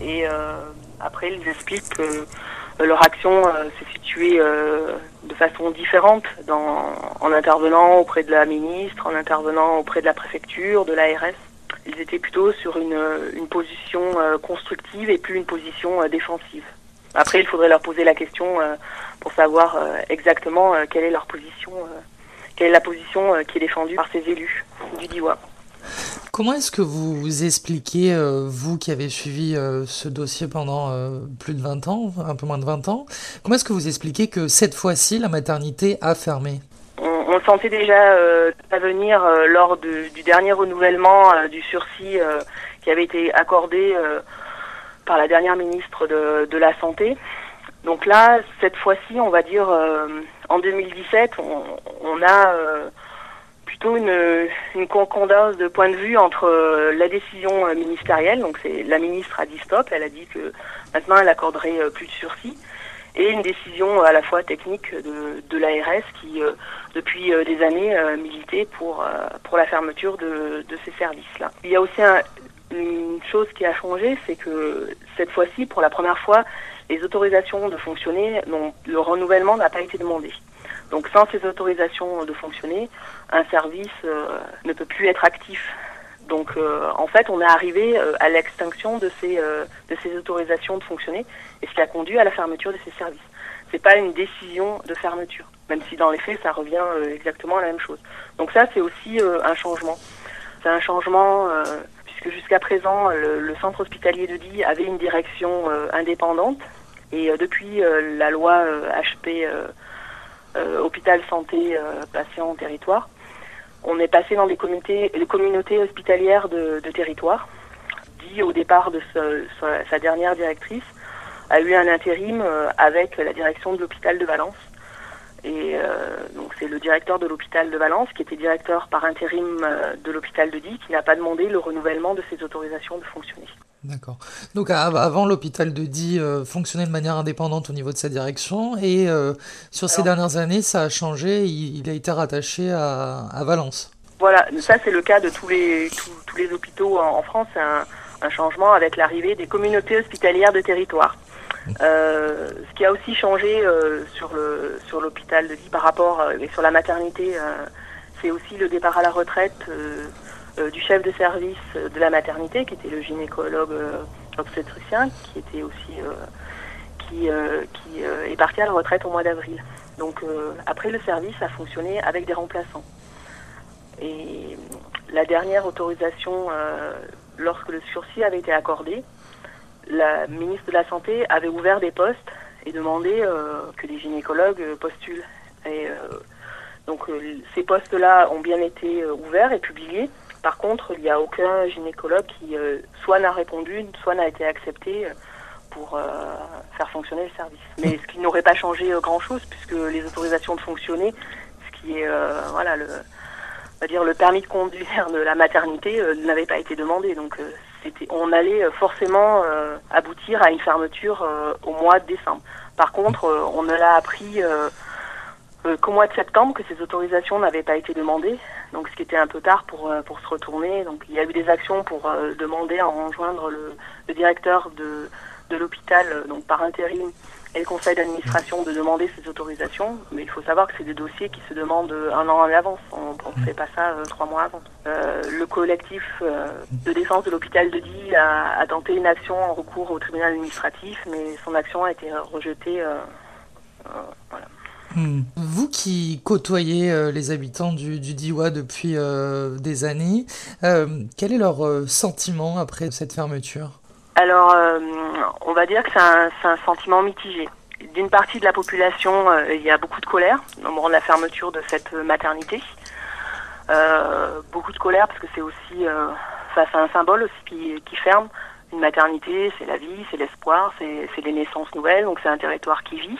Et euh, après, ils expliquent que euh, leur action euh, s'est située euh, de façon différente dans, en intervenant auprès de la ministre, en intervenant auprès de la préfecture, de l'ARS. Ils étaient plutôt sur une, une position euh, constructive et plus une position défensive. Après, il faudrait leur poser la question pour savoir exactement quelle est leur position, quelle est la position qui est défendue par ces élus du DIWA. Comment est-ce que vous expliquez, euh, vous qui avez suivi euh, ce dossier pendant euh, plus de 20 ans, un peu moins de 20 ans, comment est-ce que vous expliquez que cette fois-ci la maternité a fermé? On, sentait déjà à venir lors du dernier renouvellement du sursis qui avait été accordé par la dernière ministre de, la Santé. Donc là, cette fois-ci, on va dire en 2017, on, a plutôt une, une concordance de point de vue entre euh, la décision euh, ministérielle, donc c'est la ministre a dit stop, elle a dit que maintenant elle accorderait euh, plus de sursis, et une décision à la fois technique de, de l'ARS qui, euh, depuis euh, des années, euh, militait pour, euh, pour la fermeture de, de ces services-là. Il y a aussi un- une chose qui a changé, c'est que cette fois-ci, pour la première fois, les autorisations de fonctionner, n'ont- le renouvellement n'a pas été demandé. Donc sans ces autorisations de fonctionner, un service euh, ne peut plus être actif. Donc euh, en fait, on est arrivé euh, à l'extinction de ces euh, de ces autorisations de fonctionner, et ce qui a conduit à la fermeture de ces services. C'est pas une décision de fermeture, même si dans les faits, ça revient euh, exactement à la même chose. Donc ça, c'est aussi euh, un changement. C'est un changement puisque jusqu'à présent, le, le centre hospitalier de Die avait une direction indépendante, et depuis la loi HP hôpital santé euh, patient territoire. On est passé dans des comités, les communautés hospitalières de, territoire. Dit au départ de sa, dernière directrice a eu un intérim euh, avec la direction de l'hôpital de Valence. Et euh, donc c'est le directeur de l'hôpital de Valence qui était directeur par intérim euh, de l'hôpital de Die qui n'a pas demandé le renouvellement de ses autorisations de fonctionner. D'accord. Donc av- avant, l'hôpital de Die euh, fonctionnait de manière indépendante au niveau de sa direction, et euh, sur ces dernières années, ça a changé, il, il a été rattaché à, à Valence. Voilà, ça c'est le cas de tous les tous, tous les hôpitaux en, en France, c'est un, un changement avec l'arrivée des communautés hospitalières de territoire. Euh, ce qui a aussi changé sur le sur l'hôpital de Die par rapport et sur la maternité, c'est aussi le départ à la retraite du chef de service euh, de la maternité, qui était le gynécologue euh, obstétricien, qui était aussi euh, qui euh, qui euh, est parti à la retraite au mois d'avril. Donc euh, après le service a fonctionné avec des remplaçants. Et la dernière autorisation, euh, lorsque le sursis avait été accordé, la ministre de la Santé avait ouvert des postes et demandé euh, que des gynécologues euh, postulent. Et, euh, donc euh, ces postes-là ont bien été euh, ouverts et publiés. Par contre, il n'y a aucun gynécologue qui euh, soit n'a répondu, soit n'a été accepté euh, pour euh, faire fonctionner le service. Mais ce qui n'aurait pas changé grand-chose puisque les autorisations de fonctionner, ce qui est voilà le on permis de conduire de la maternité n'avait pas été demandé. Donc on allait forcément aboutir à une fermeture au mois de décembre. Par contre, on ne l'a appris qu'au mois de septembre que ces autorisations n'avaient pas été demandées. Donc ce qui était un peu tard pour euh, pour se retourner. Donc il y a eu des actions pour euh, demander à rejoindre le, le directeur de de l'hôpital, euh, donc par intérim, et le conseil d'administration de demander ces autorisations. Mais il faut savoir que c'est des dossiers qui se demandent euh, un an en avance. On ne fait pas ça euh, trois mois avant. Euh, le collectif euh, de défense de l'hôpital de Die a, a tenté une action en recours au tribunal administratif, mais son action a été rejetée. euh, euh, voilà. Hmm. Vous qui côtoyez euh, les habitants du, du Diwa depuis euh, des années, euh, quel est leur sentiment après cette fermeture? Alors, euh, on va dire que c'est un, sentiment mitigé. D'une partie de la population, euh, il y a beaucoup de colère au moment de la fermeture de cette maternité. Euh, beaucoup de colère parce que c'est aussi, euh, un symbole aussi qui, qui ferme. Une maternité, c'est la vie, c'est l'espoir, c'est c'est les naissances nouvelles, donc c'est un territoire qui vit.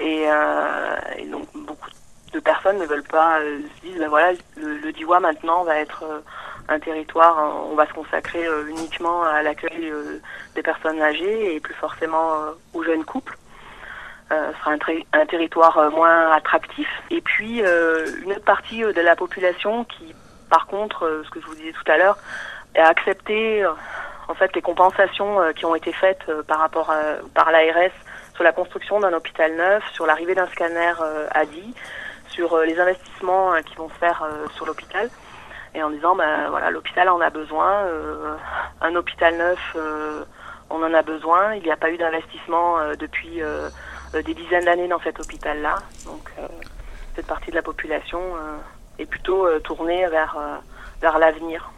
Et, euh, et donc beaucoup de personnes ne veulent pas, euh, se disent, ben voilà, le, le Diwa maintenant va être euh, un territoire, euh, on va se consacrer euh, uniquement à l'accueil euh, des personnes âgées et plus forcément aux jeunes couples. Ce sera un, territoire moins attractif. Et puis une autre partie de la population qui, par contre, ce que je vous disais tout à l'heure, a accepté en fait les compensations qui ont été faites par rapport à, par l'ARS sur la construction d'un hôpital neuf, sur l'arrivée d'un scanner euh, ADI, sur euh, les investissements euh, qui vont se faire euh, sur l'hôpital. Et en disant ben voilà l'hôpital en a besoin euh, un hôpital neuf euh, on en a besoin. Il n'y a pas eu d'investissement euh, depuis euh, euh, des dizaines d'années dans cet hôpital là donc euh, cette partie de la population euh, est plutôt euh, tournée vers euh, vers l'avenir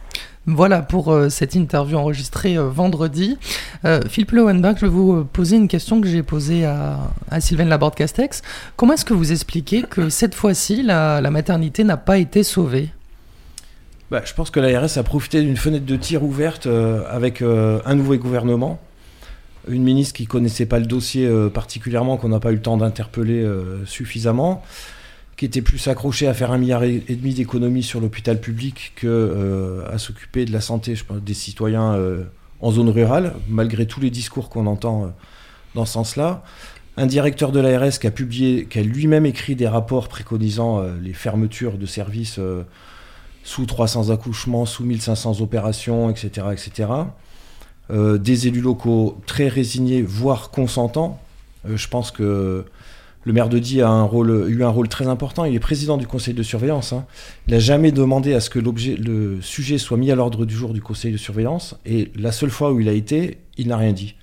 Voilà pour euh, cette interview enregistrée euh, vendredi. Euh, Philippe Lowenbach, je vais vous poser une question que j'ai posée à, à Sylvain Laborde-Castex. Comment est-ce que vous expliquez que cette fois-ci, la, maternité n'a pas été sauvée? Bah, je pense que l'ARS a profité d'une fenêtre de tir ouverte avec un nouveau gouvernement, une ministre qui connaissait pas le dossier particulièrement, qu'on n'a pas eu le temps d'interpeller suffisamment, qui était plus accrochée à faire un milliard et demi d'économies sur l'hôpital public que euh, à s'occuper de la santé des citoyens euh, en zone rurale, malgré tous les discours qu'on entend euh, dans ce sens-là. Un directeur de l'ARS qui a publié, qui a lui-même écrit des rapports préconisant les fermetures de services sous 300 accouchements, sous 1500 opérations, etc. etc. Des élus locaux très résignés, voire consentants. Je pense que le maire de Die a eu un rôle très important. Il est président du conseil de surveillance. hein. Il n'a jamais demandé à ce que le sujet soit mis à l'ordre du jour du conseil de surveillance. Et la seule fois où il a été, il n'a rien dit.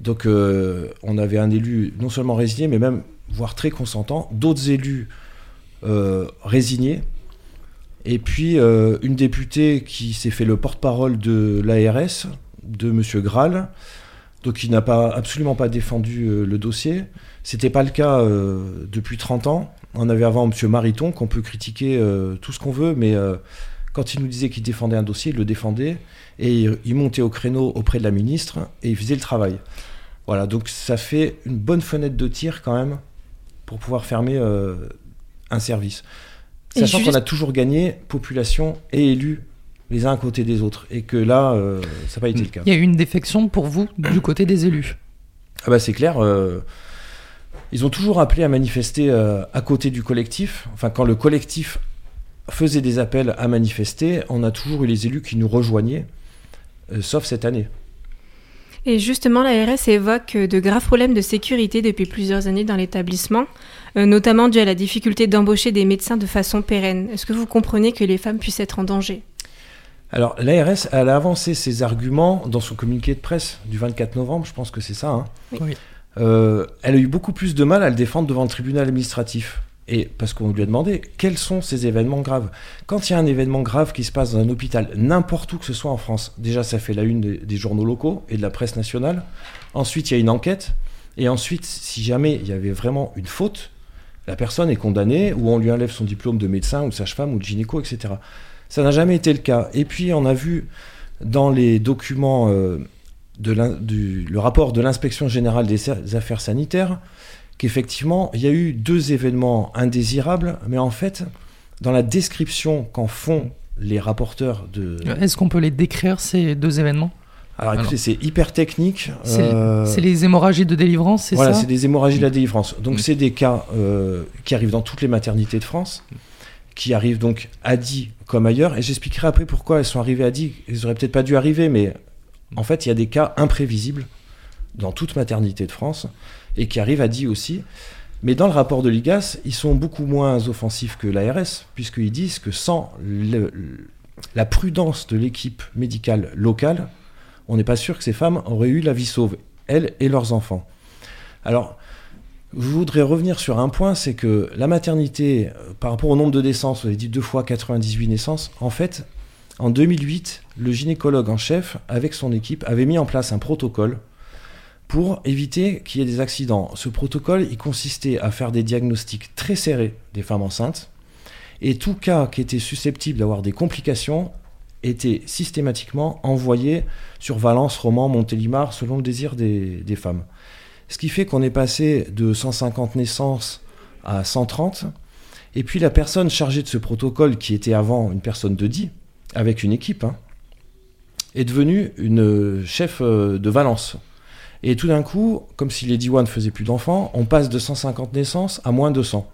Donc euh, on avait un élu non seulement résigné, mais même voire très consentant. D'autres élus euh, résignés. Et puis euh, une députée qui s'est fait le porte-parole de l'ARS, de M. Graal, donc qui n'a pas, absolument pas défendu euh, le dossier. C'était pas le cas euh, depuis 30 ans. On avait avant M. Mariton, qu'on peut critiquer euh, tout ce qu'on veut, mais quand il nous disait qu'il défendait un dossier, il le défendait, et il, il montait au créneau auprès de la ministre, et il faisait le travail. Voilà, donc ça fait une bonne fenêtre de tir quand même pour pouvoir fermer un service. Sachant juste- qu'on a toujours gagné population et élus les uns à côté des autres, et que là, euh, ça n'a pas été le cas. Il y a eu une défection pour vous du côté des élus. Ah bah c'est clair. euh, ils ont toujours appelé à manifester euh, à côté du collectif. Enfin, quand le collectif faisait des appels à manifester, on a toujours eu les élus qui nous rejoignaient, euh, sauf cette année. Et justement, l'ARS évoque de graves problèmes de sécurité depuis plusieurs années dans l'établissement, notamment dû à la difficulté d'embaucher des médecins de façon pérenne. Est-ce que vous comprenez que les femmes puissent être en danger? Alors, l'ARS, elle a avancé ses arguments dans son communiqué de presse du 24 novembre, je pense que c'est ça. hein. Oui. Euh, elle a eu beaucoup plus de mal à le défendre devant le tribunal administratif. Et parce qu'on lui a demandé quels sont ces événements graves? Quand il y a un événement grave qui se passe dans un hôpital, n'importe où que ce soit en France, déjà ça fait la une des, des journaux locaux et de la presse nationale. Ensuite, il y a une enquête. Et ensuite, si jamais il y avait vraiment une faute, la personne est condamnée ou on lui enlève son diplôme de médecin ou de sage-femme ou de gynéco, etc. Ça n'a jamais été le cas. Et puis, on a vu dans les documents euh, de l'in- du le rapport de l'inspection générale des affaires sanitaires qu'effectivement, il y a eu deux événements indésirables, mais en fait, dans la description qu'en font les rapporteurs de... Est-ce qu'on peut les décrire, ces deux événements? Alors écoutez, Alors. c'est hyper technique. C'est euh, c'est les hémorragies de délivrance, c'est voilà, ça? c'est des hémorragies de la délivrance. Donc Mm. c'est des cas euh, qui arrivent dans toutes les maternités de France, qui arrivent donc à Die comme ailleurs. Et j'expliquerai après pourquoi elles sont arrivées à Die. Elles auraient peut-être pas dû arriver, mais en fait, il y a des cas imprévisibles dans toute maternité de France et qui arrivent à Die aussi. Mais dans le rapport de l'IGAS, ils sont beaucoup moins offensifs que l'ARS, puisqu'ils disent que sans la prudence de l'équipe médicale locale, on n'est pas sûr que ces femmes auraient eu la vie sauve, elles et leurs enfants. Alors, je voudrais revenir sur un point, c'est que la maternité, euh, par rapport au nombre de naissances, vous avez dit deux fois 98 naissances, en fait, en 2008, le gynécologue en chef, avec son équipe, avait mis en place un protocole pour éviter qu'il y ait des accidents. Ce protocole, il consistait à faire des diagnostics très serrés des femmes enceintes, et tout cas qui était susceptible d'avoir des complications était systématiquement envoyé sur Valence, Romans, Montélimar, selon le désir des, des femmes. Ce qui fait qu'on est passé de 150 naissances à 130. Et puis la personne chargée de ce protocole, qui était avant une personne de dit, avec une équipe, hein, est devenue une chef euh, de Valence. Et tout d'un coup, comme si les Diwan ne faisaient plus d'enfants, on passe de 150 naissances à moins de 100.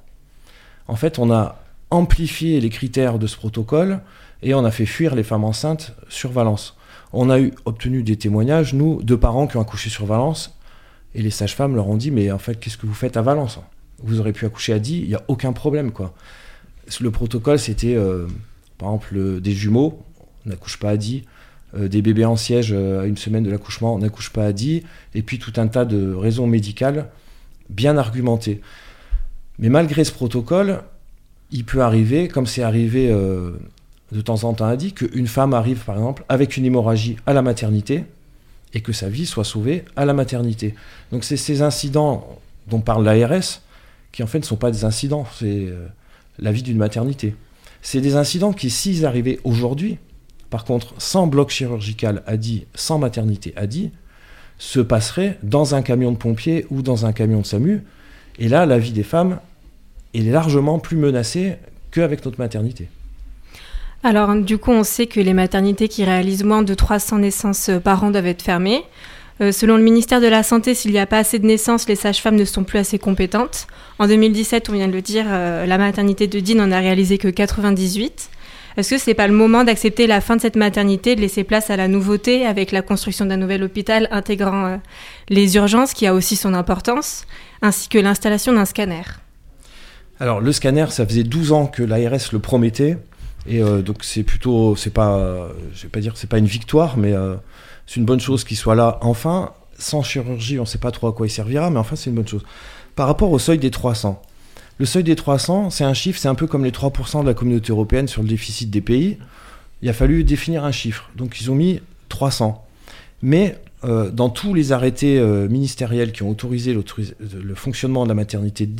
En fait, on a amplifié les critères de ce protocole et on a fait fuir les femmes enceintes sur Valence. On a eu obtenu des témoignages, nous, de parents qui ont accouché sur Valence, et les sages-femmes leur ont dit Mais en fait, qu'est-ce que vous faites à Valence Vous aurez pu accoucher à Die, il n'y a aucun problème, quoi. Le protocole, c'était, euh, par exemple, euh, des jumeaux, on n'accouche pas à Die, euh, des bébés en siège à une semaine de l'accouchement, on n'accouche pas à Die, et puis tout un tas de raisons médicales bien argumentées. Mais malgré ce protocole, il peut arriver, comme c'est arrivé de temps en temps a dit qu'une femme arrive, par exemple, avec une hémorragie à la maternité et que sa vie soit sauvée à la maternité. Donc c'est ces incidents dont parle l'ARS qui en fait ne sont pas des incidents, c'est euh, la vie d'une maternité. C'est des incidents qui, s'ils arrivaient aujourd'hui, par contre, sans bloc chirurgical a dit, sans maternité a dit, se passeraient dans un camion de pompiers ou dans un camion de SAMU. Et là, la vie des femmes est largement plus menacée qu'avec notre maternité. Alors, du coup, on sait que les maternités qui réalisent moins de 300 naissances euh, par an doivent être fermées. Euh, selon le ministère de la Santé, s'il n'y a pas assez de naissances, les sages-femmes ne sont plus assez compétentes. En 2017, on vient de le dire, euh, la maternité de Digne n'en a réalisé que 98. Est-ce que c'est pas le moment d'accepter la fin de cette maternité, de laisser place à la nouveauté avec la construction d'un nouvel hôpital intégrant les urgences, qui a aussi son importance, ainsi que l'installation d'un scanner? Alors, le scanner, ça faisait 12 ans que l'ARS le promettait. Et euh, donc, c'est plutôt, c'est pas, je vais pas dire c'est pas une victoire, mais euh, c'est une bonne chose qu'il soit là enfin. Sans chirurgie, on sait pas trop à quoi il servira, mais enfin, c'est une bonne chose. Par rapport au seuil des 300, le seuil des 300, c'est un chiffre, c'est un peu comme les 3% de la communauté européenne sur le déficit des pays. Il a fallu définir un chiffre. Donc ils ont mis 300. Mais euh, dans tous les arrêtés ministériels qui ont autorisé le fonctionnement de la maternité de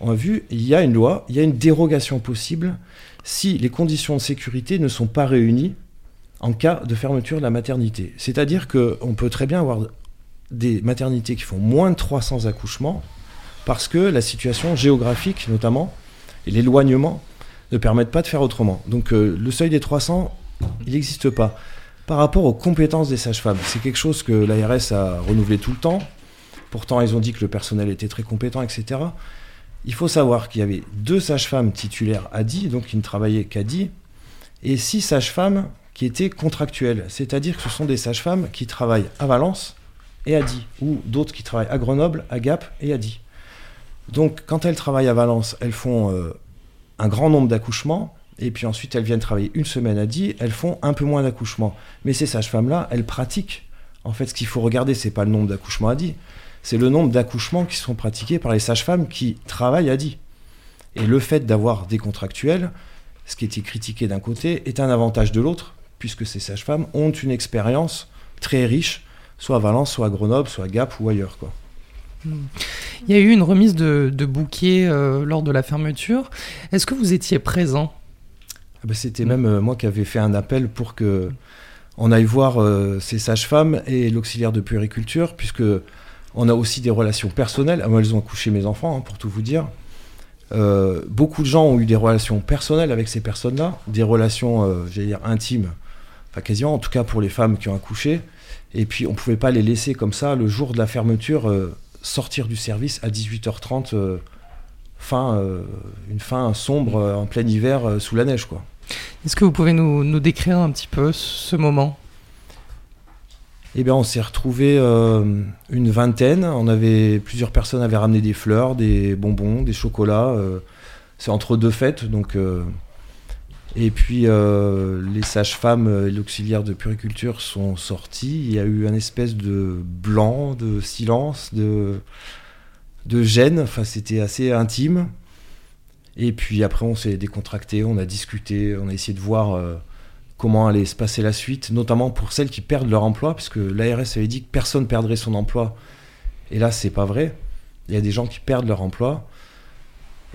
on a vu, il y a une loi, il y a une dérogation possible si les conditions de sécurité ne sont pas réunies en cas de fermeture de la maternité. C'est-à-dire qu'on peut très bien avoir des maternités qui font moins de 300 accouchements parce que la situation géographique notamment et l'éloignement ne permettent pas de faire autrement. Donc euh, le seuil des 300, il n'existe pas. Par rapport aux compétences des sages-femmes, c'est quelque chose que l'ARS a renouvelé tout le temps. Pourtant, ils ont dit que le personnel était très compétent, etc. Il faut savoir qu'il y avait deux sages-femmes titulaires à DI, donc qui ne travaillaient qu'à DI, et six sages-femmes qui étaient contractuelles. C'est-à-dire que ce sont des sages-femmes qui travaillent à Valence et à DI, ou d'autres qui travaillent à Grenoble, à Gap et à DI. Donc, quand elles travaillent à Valence, elles font euh, un grand nombre d'accouchements. Et puis ensuite, elles viennent travailler une semaine à 10, elles font un peu moins d'accouchements. Mais ces sages-femmes-là, elles pratiquent. En fait, ce qu'il faut regarder, c'est pas le nombre d'accouchements à 10, c'est le nombre d'accouchements qui sont pratiqués par les sages-femmes qui travaillent à 10. Et le fait d'avoir des contractuels, ce qui était critiqué d'un côté, est un avantage de l'autre, puisque ces sages-femmes ont une expérience très riche, soit à Valence, soit à Grenoble, soit à Gap ou ailleurs. Quoi. Il y a eu une remise de, bouquets euh, lors de la fermeture. Est-ce que vous étiez présent? Ah bah, C'était même euh, moi qui avais fait un appel pour que on aille voir euh, ces sages-femmes et l'auxiliaire de puériculture, puisque on a aussi des relations personnelles. Ah, moi, elles ont accouché mes enfants, hein, pour tout vous dire. beaucoup de gens ont eu des relations personnelles avec ces personnes-là, des relations, j'allais dire, intimes, enfin quasiment, en tout cas pour les femmes qui ont accouché. Et puis on ne pouvait pas les laisser comme ça le jour de la fermeture sortir du service à 18h30, euh, fin, euh, une fin sombre euh, en plein hiver sous la neige. quoi. Est-ce que vous pouvez nous, décrire un petit peu ce moment? Eh bien, on s'est retrouvé une vingtaine. On avait plusieurs personnes avaient ramené des fleurs, des bonbons, des chocolats. c'est entre deux fêtes, donc et puis euh, les sages-femmes et l'auxiliaire de puriculture sont sortis. Il y a eu un espèce de blanc, de silence, de, gêne. Enfin, c'était assez intime. Et puis après, on s'est décontracté, on a discuté, on a essayé de voir euh, comment allait se passer la suite, notamment pour celles qui perdent leur emploi, puisque l'ARS avait dit que personne perdrait son emploi. Et là, c'est pas vrai. Il y a des gens qui perdent leur emploi.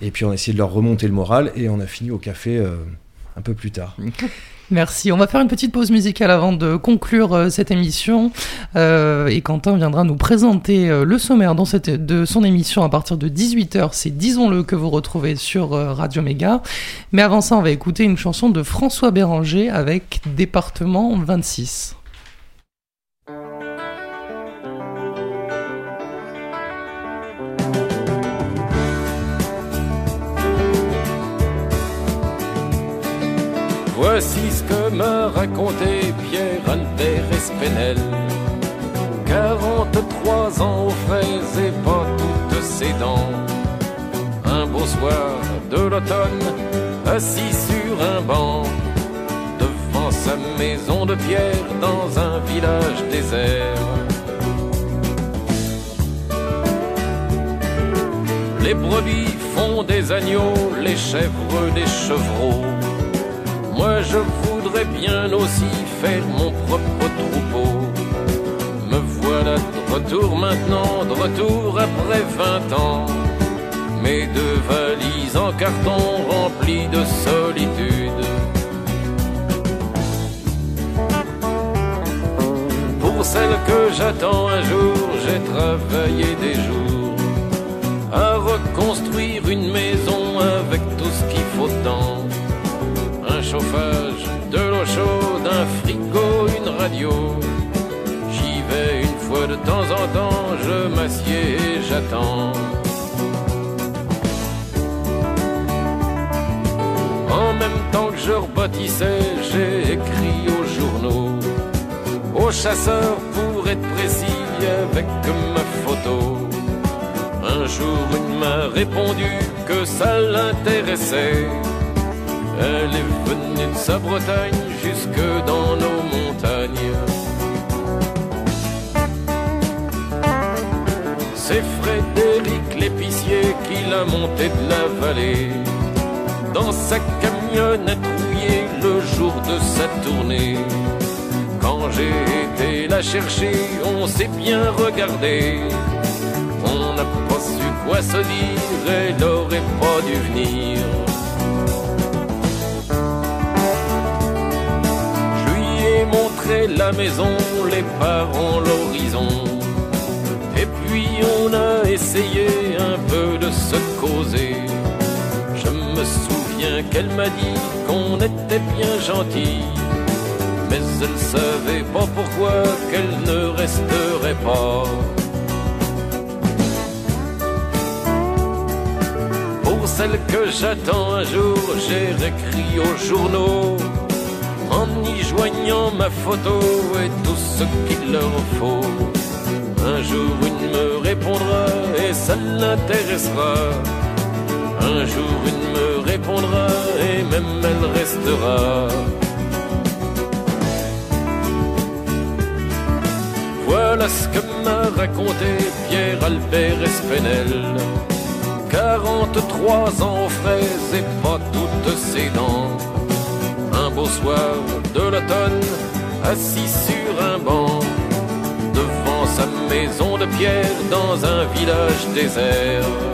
Et puis on a essayé de leur remonter le moral et on a fini au café. Euh, un peu plus tard. [laughs] Merci. On va faire une petite pause musicale avant de conclure euh, cette émission. Euh, et Quentin viendra nous présenter euh, le sommaire de son émission à partir de 18h. C'est Disons-le que vous retrouvez sur Radio Méga. Mais avant ça, on va écouter une chanson de François Béranger avec Département 26. Voici ce que me racontait Pierre Albert Espinel. 43 ans au fait et pas toutes ses dents. Un beau soir de l'automne, assis sur un banc, devant sa maison de pierre dans un village désert. Les brebis font des agneaux, les chèvres des chevreaux Moi je voudrais bien aussi faire mon propre troupeau. Me voilà de retour maintenant, de retour après 20 ans. Mes deux valises en carton remplies de solitude. Pour celle que j'attends un jour, j'ai travaillé des jours à reconstruire une maison avec tout ce qu'il faut dedans. De l'eau chaude, un frigo, une radio. J'y vais une fois de temps en temps, je m'assieds et j'attends. En même temps que je rebâtissais, j'ai écrit aux journaux, aux chasseurs pour être précis avec ma photo. Un jour, une m'a répondu que ça l'intéressait. Elle est venue de sa Bretagne jusque dans nos montagnes. C'est Frédéric l'épicier qui l'a monté de la vallée. Dans sa camionnette rouillée le jour de sa tournée. Quand j'ai été la chercher, on s'est bien regardé. On n'a pas su quoi se dire, elle aurait pas dû venir. La maison, les parents, l'horizon. Et puis on a essayé un peu de se causer. Je me souviens qu'elle m'a dit qu'on était bien gentils. Mais elle savait pas pourquoi qu'elle ne resterait pas. Pour celle que j'attends un jour, j'ai réécrit aux journaux en y joignant ma photo et tout ce qu'il leur faut. Un jour une me répondra et ça l'intéressera. Un jour une me répondra et même elle restera. Voilà ce que m'a raconté Pierre Albert Espenel. 43 ans aux fraises et pas toutes ses dents. Beau soir de l'automne, assis sur un banc, devant sa maison de pierre dans un village désert.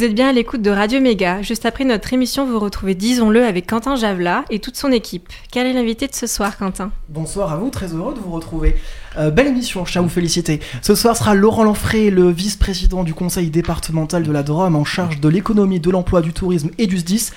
Vous êtes bien à l'écoute de Radio Méga. Juste après notre émission, vous retrouvez Disons-le avec Quentin Javela et toute son équipe. Quel est l'invité de ce soir, Quentin? Bonsoir à vous, très heureux de vous retrouver. Euh, belle émission, je tiens à vous féliciter. Ce soir sera Laurent Lanfray, le vice-président du conseil départemental de la Drôme en charge de l'économie, de l'emploi, du tourisme et du SDIS.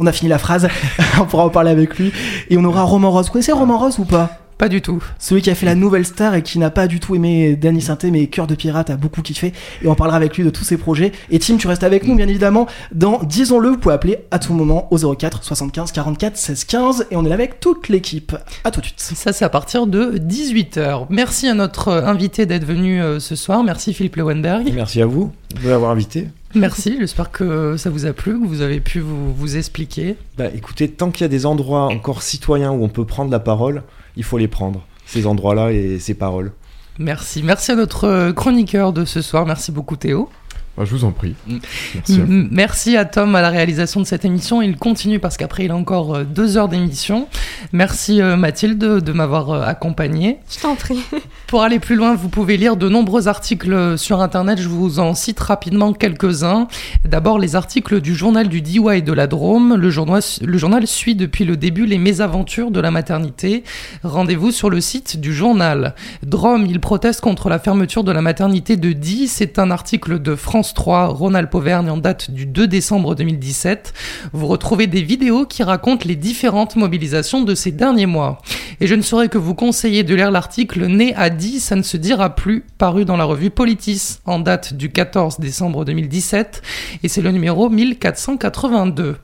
On a fini la phrase, [laughs] on pourra en parler avec lui. Et on aura Roman Rose. Vous connaissez Roman Rose ou pas? Pas du tout. Celui qui a fait la nouvelle star et qui n'a pas du tout aimé Danny Sainté, mais Cœur de Pirate a beaucoup kiffé. Et on parlera avec lui de tous ses projets. Et Tim, tu restes avec nous, bien évidemment, dans Disons-le. Vous pouvez appeler à tout moment au 04 75 44 16 15. Et on est là avec toute l'équipe. À tout de suite. Ça, c'est à partir de 18h. Merci à notre euh, invité d'être venu euh, ce soir. Merci Philippe Lewenberg. Merci à vous de m'avoir invité. Merci, j'espère que ça vous a plu, que vous avez pu vous, vous expliquer. Bah écoutez, tant qu'il y a des endroits encore citoyens où on peut prendre la parole, il faut les prendre. Ces endroits-là et ces paroles. Merci. Merci à notre euh, chroniqueur de ce soir. Merci beaucoup Théo. Bah, je vous en prie. Mm. Merci. à vous. M- Merci à Tom à la réalisation de cette émission. Il continue parce qu'après il a encore euh, deux heures d'émission. Merci euh, Mathilde de m'avoir euh, accompagné. Je t'en prie. [laughs] Pour aller plus loin, vous pouvez lire de nombreux articles sur Internet. Je vous en cite rapidement quelques-uns. D'abord, les articles du journal du DIY de la Drôme. Le journal, le journal suit depuis le début les mésaventures de la maternité. Rendez-vous sur le site du journal. Drôme, il proteste contre la fermeture de la maternité de Die. C'est un article de France 3, Ronald Pauvergne, en date du 2 décembre 2017. Vous retrouvez des vidéos qui racontent les différentes mobilisations de ces derniers mois. Et je ne saurais que vous conseiller de lire l'article Né à 10, ça ne se dira plus, paru dans la revue Politis, en date du 14 décembre 2017, et c'est le numéro 1482.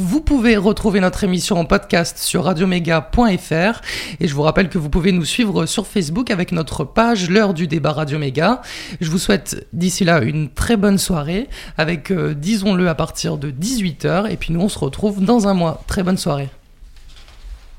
Vous pouvez retrouver notre émission en podcast sur radioméga.fr et je vous rappelle que vous pouvez nous suivre sur Facebook avec notre page L'heure du débat Radio Méga. Je vous souhaite d'ici là une très bonne soirée avec, euh, disons-le, à partir de 18h et puis nous on se retrouve dans un mois. Très bonne soirée.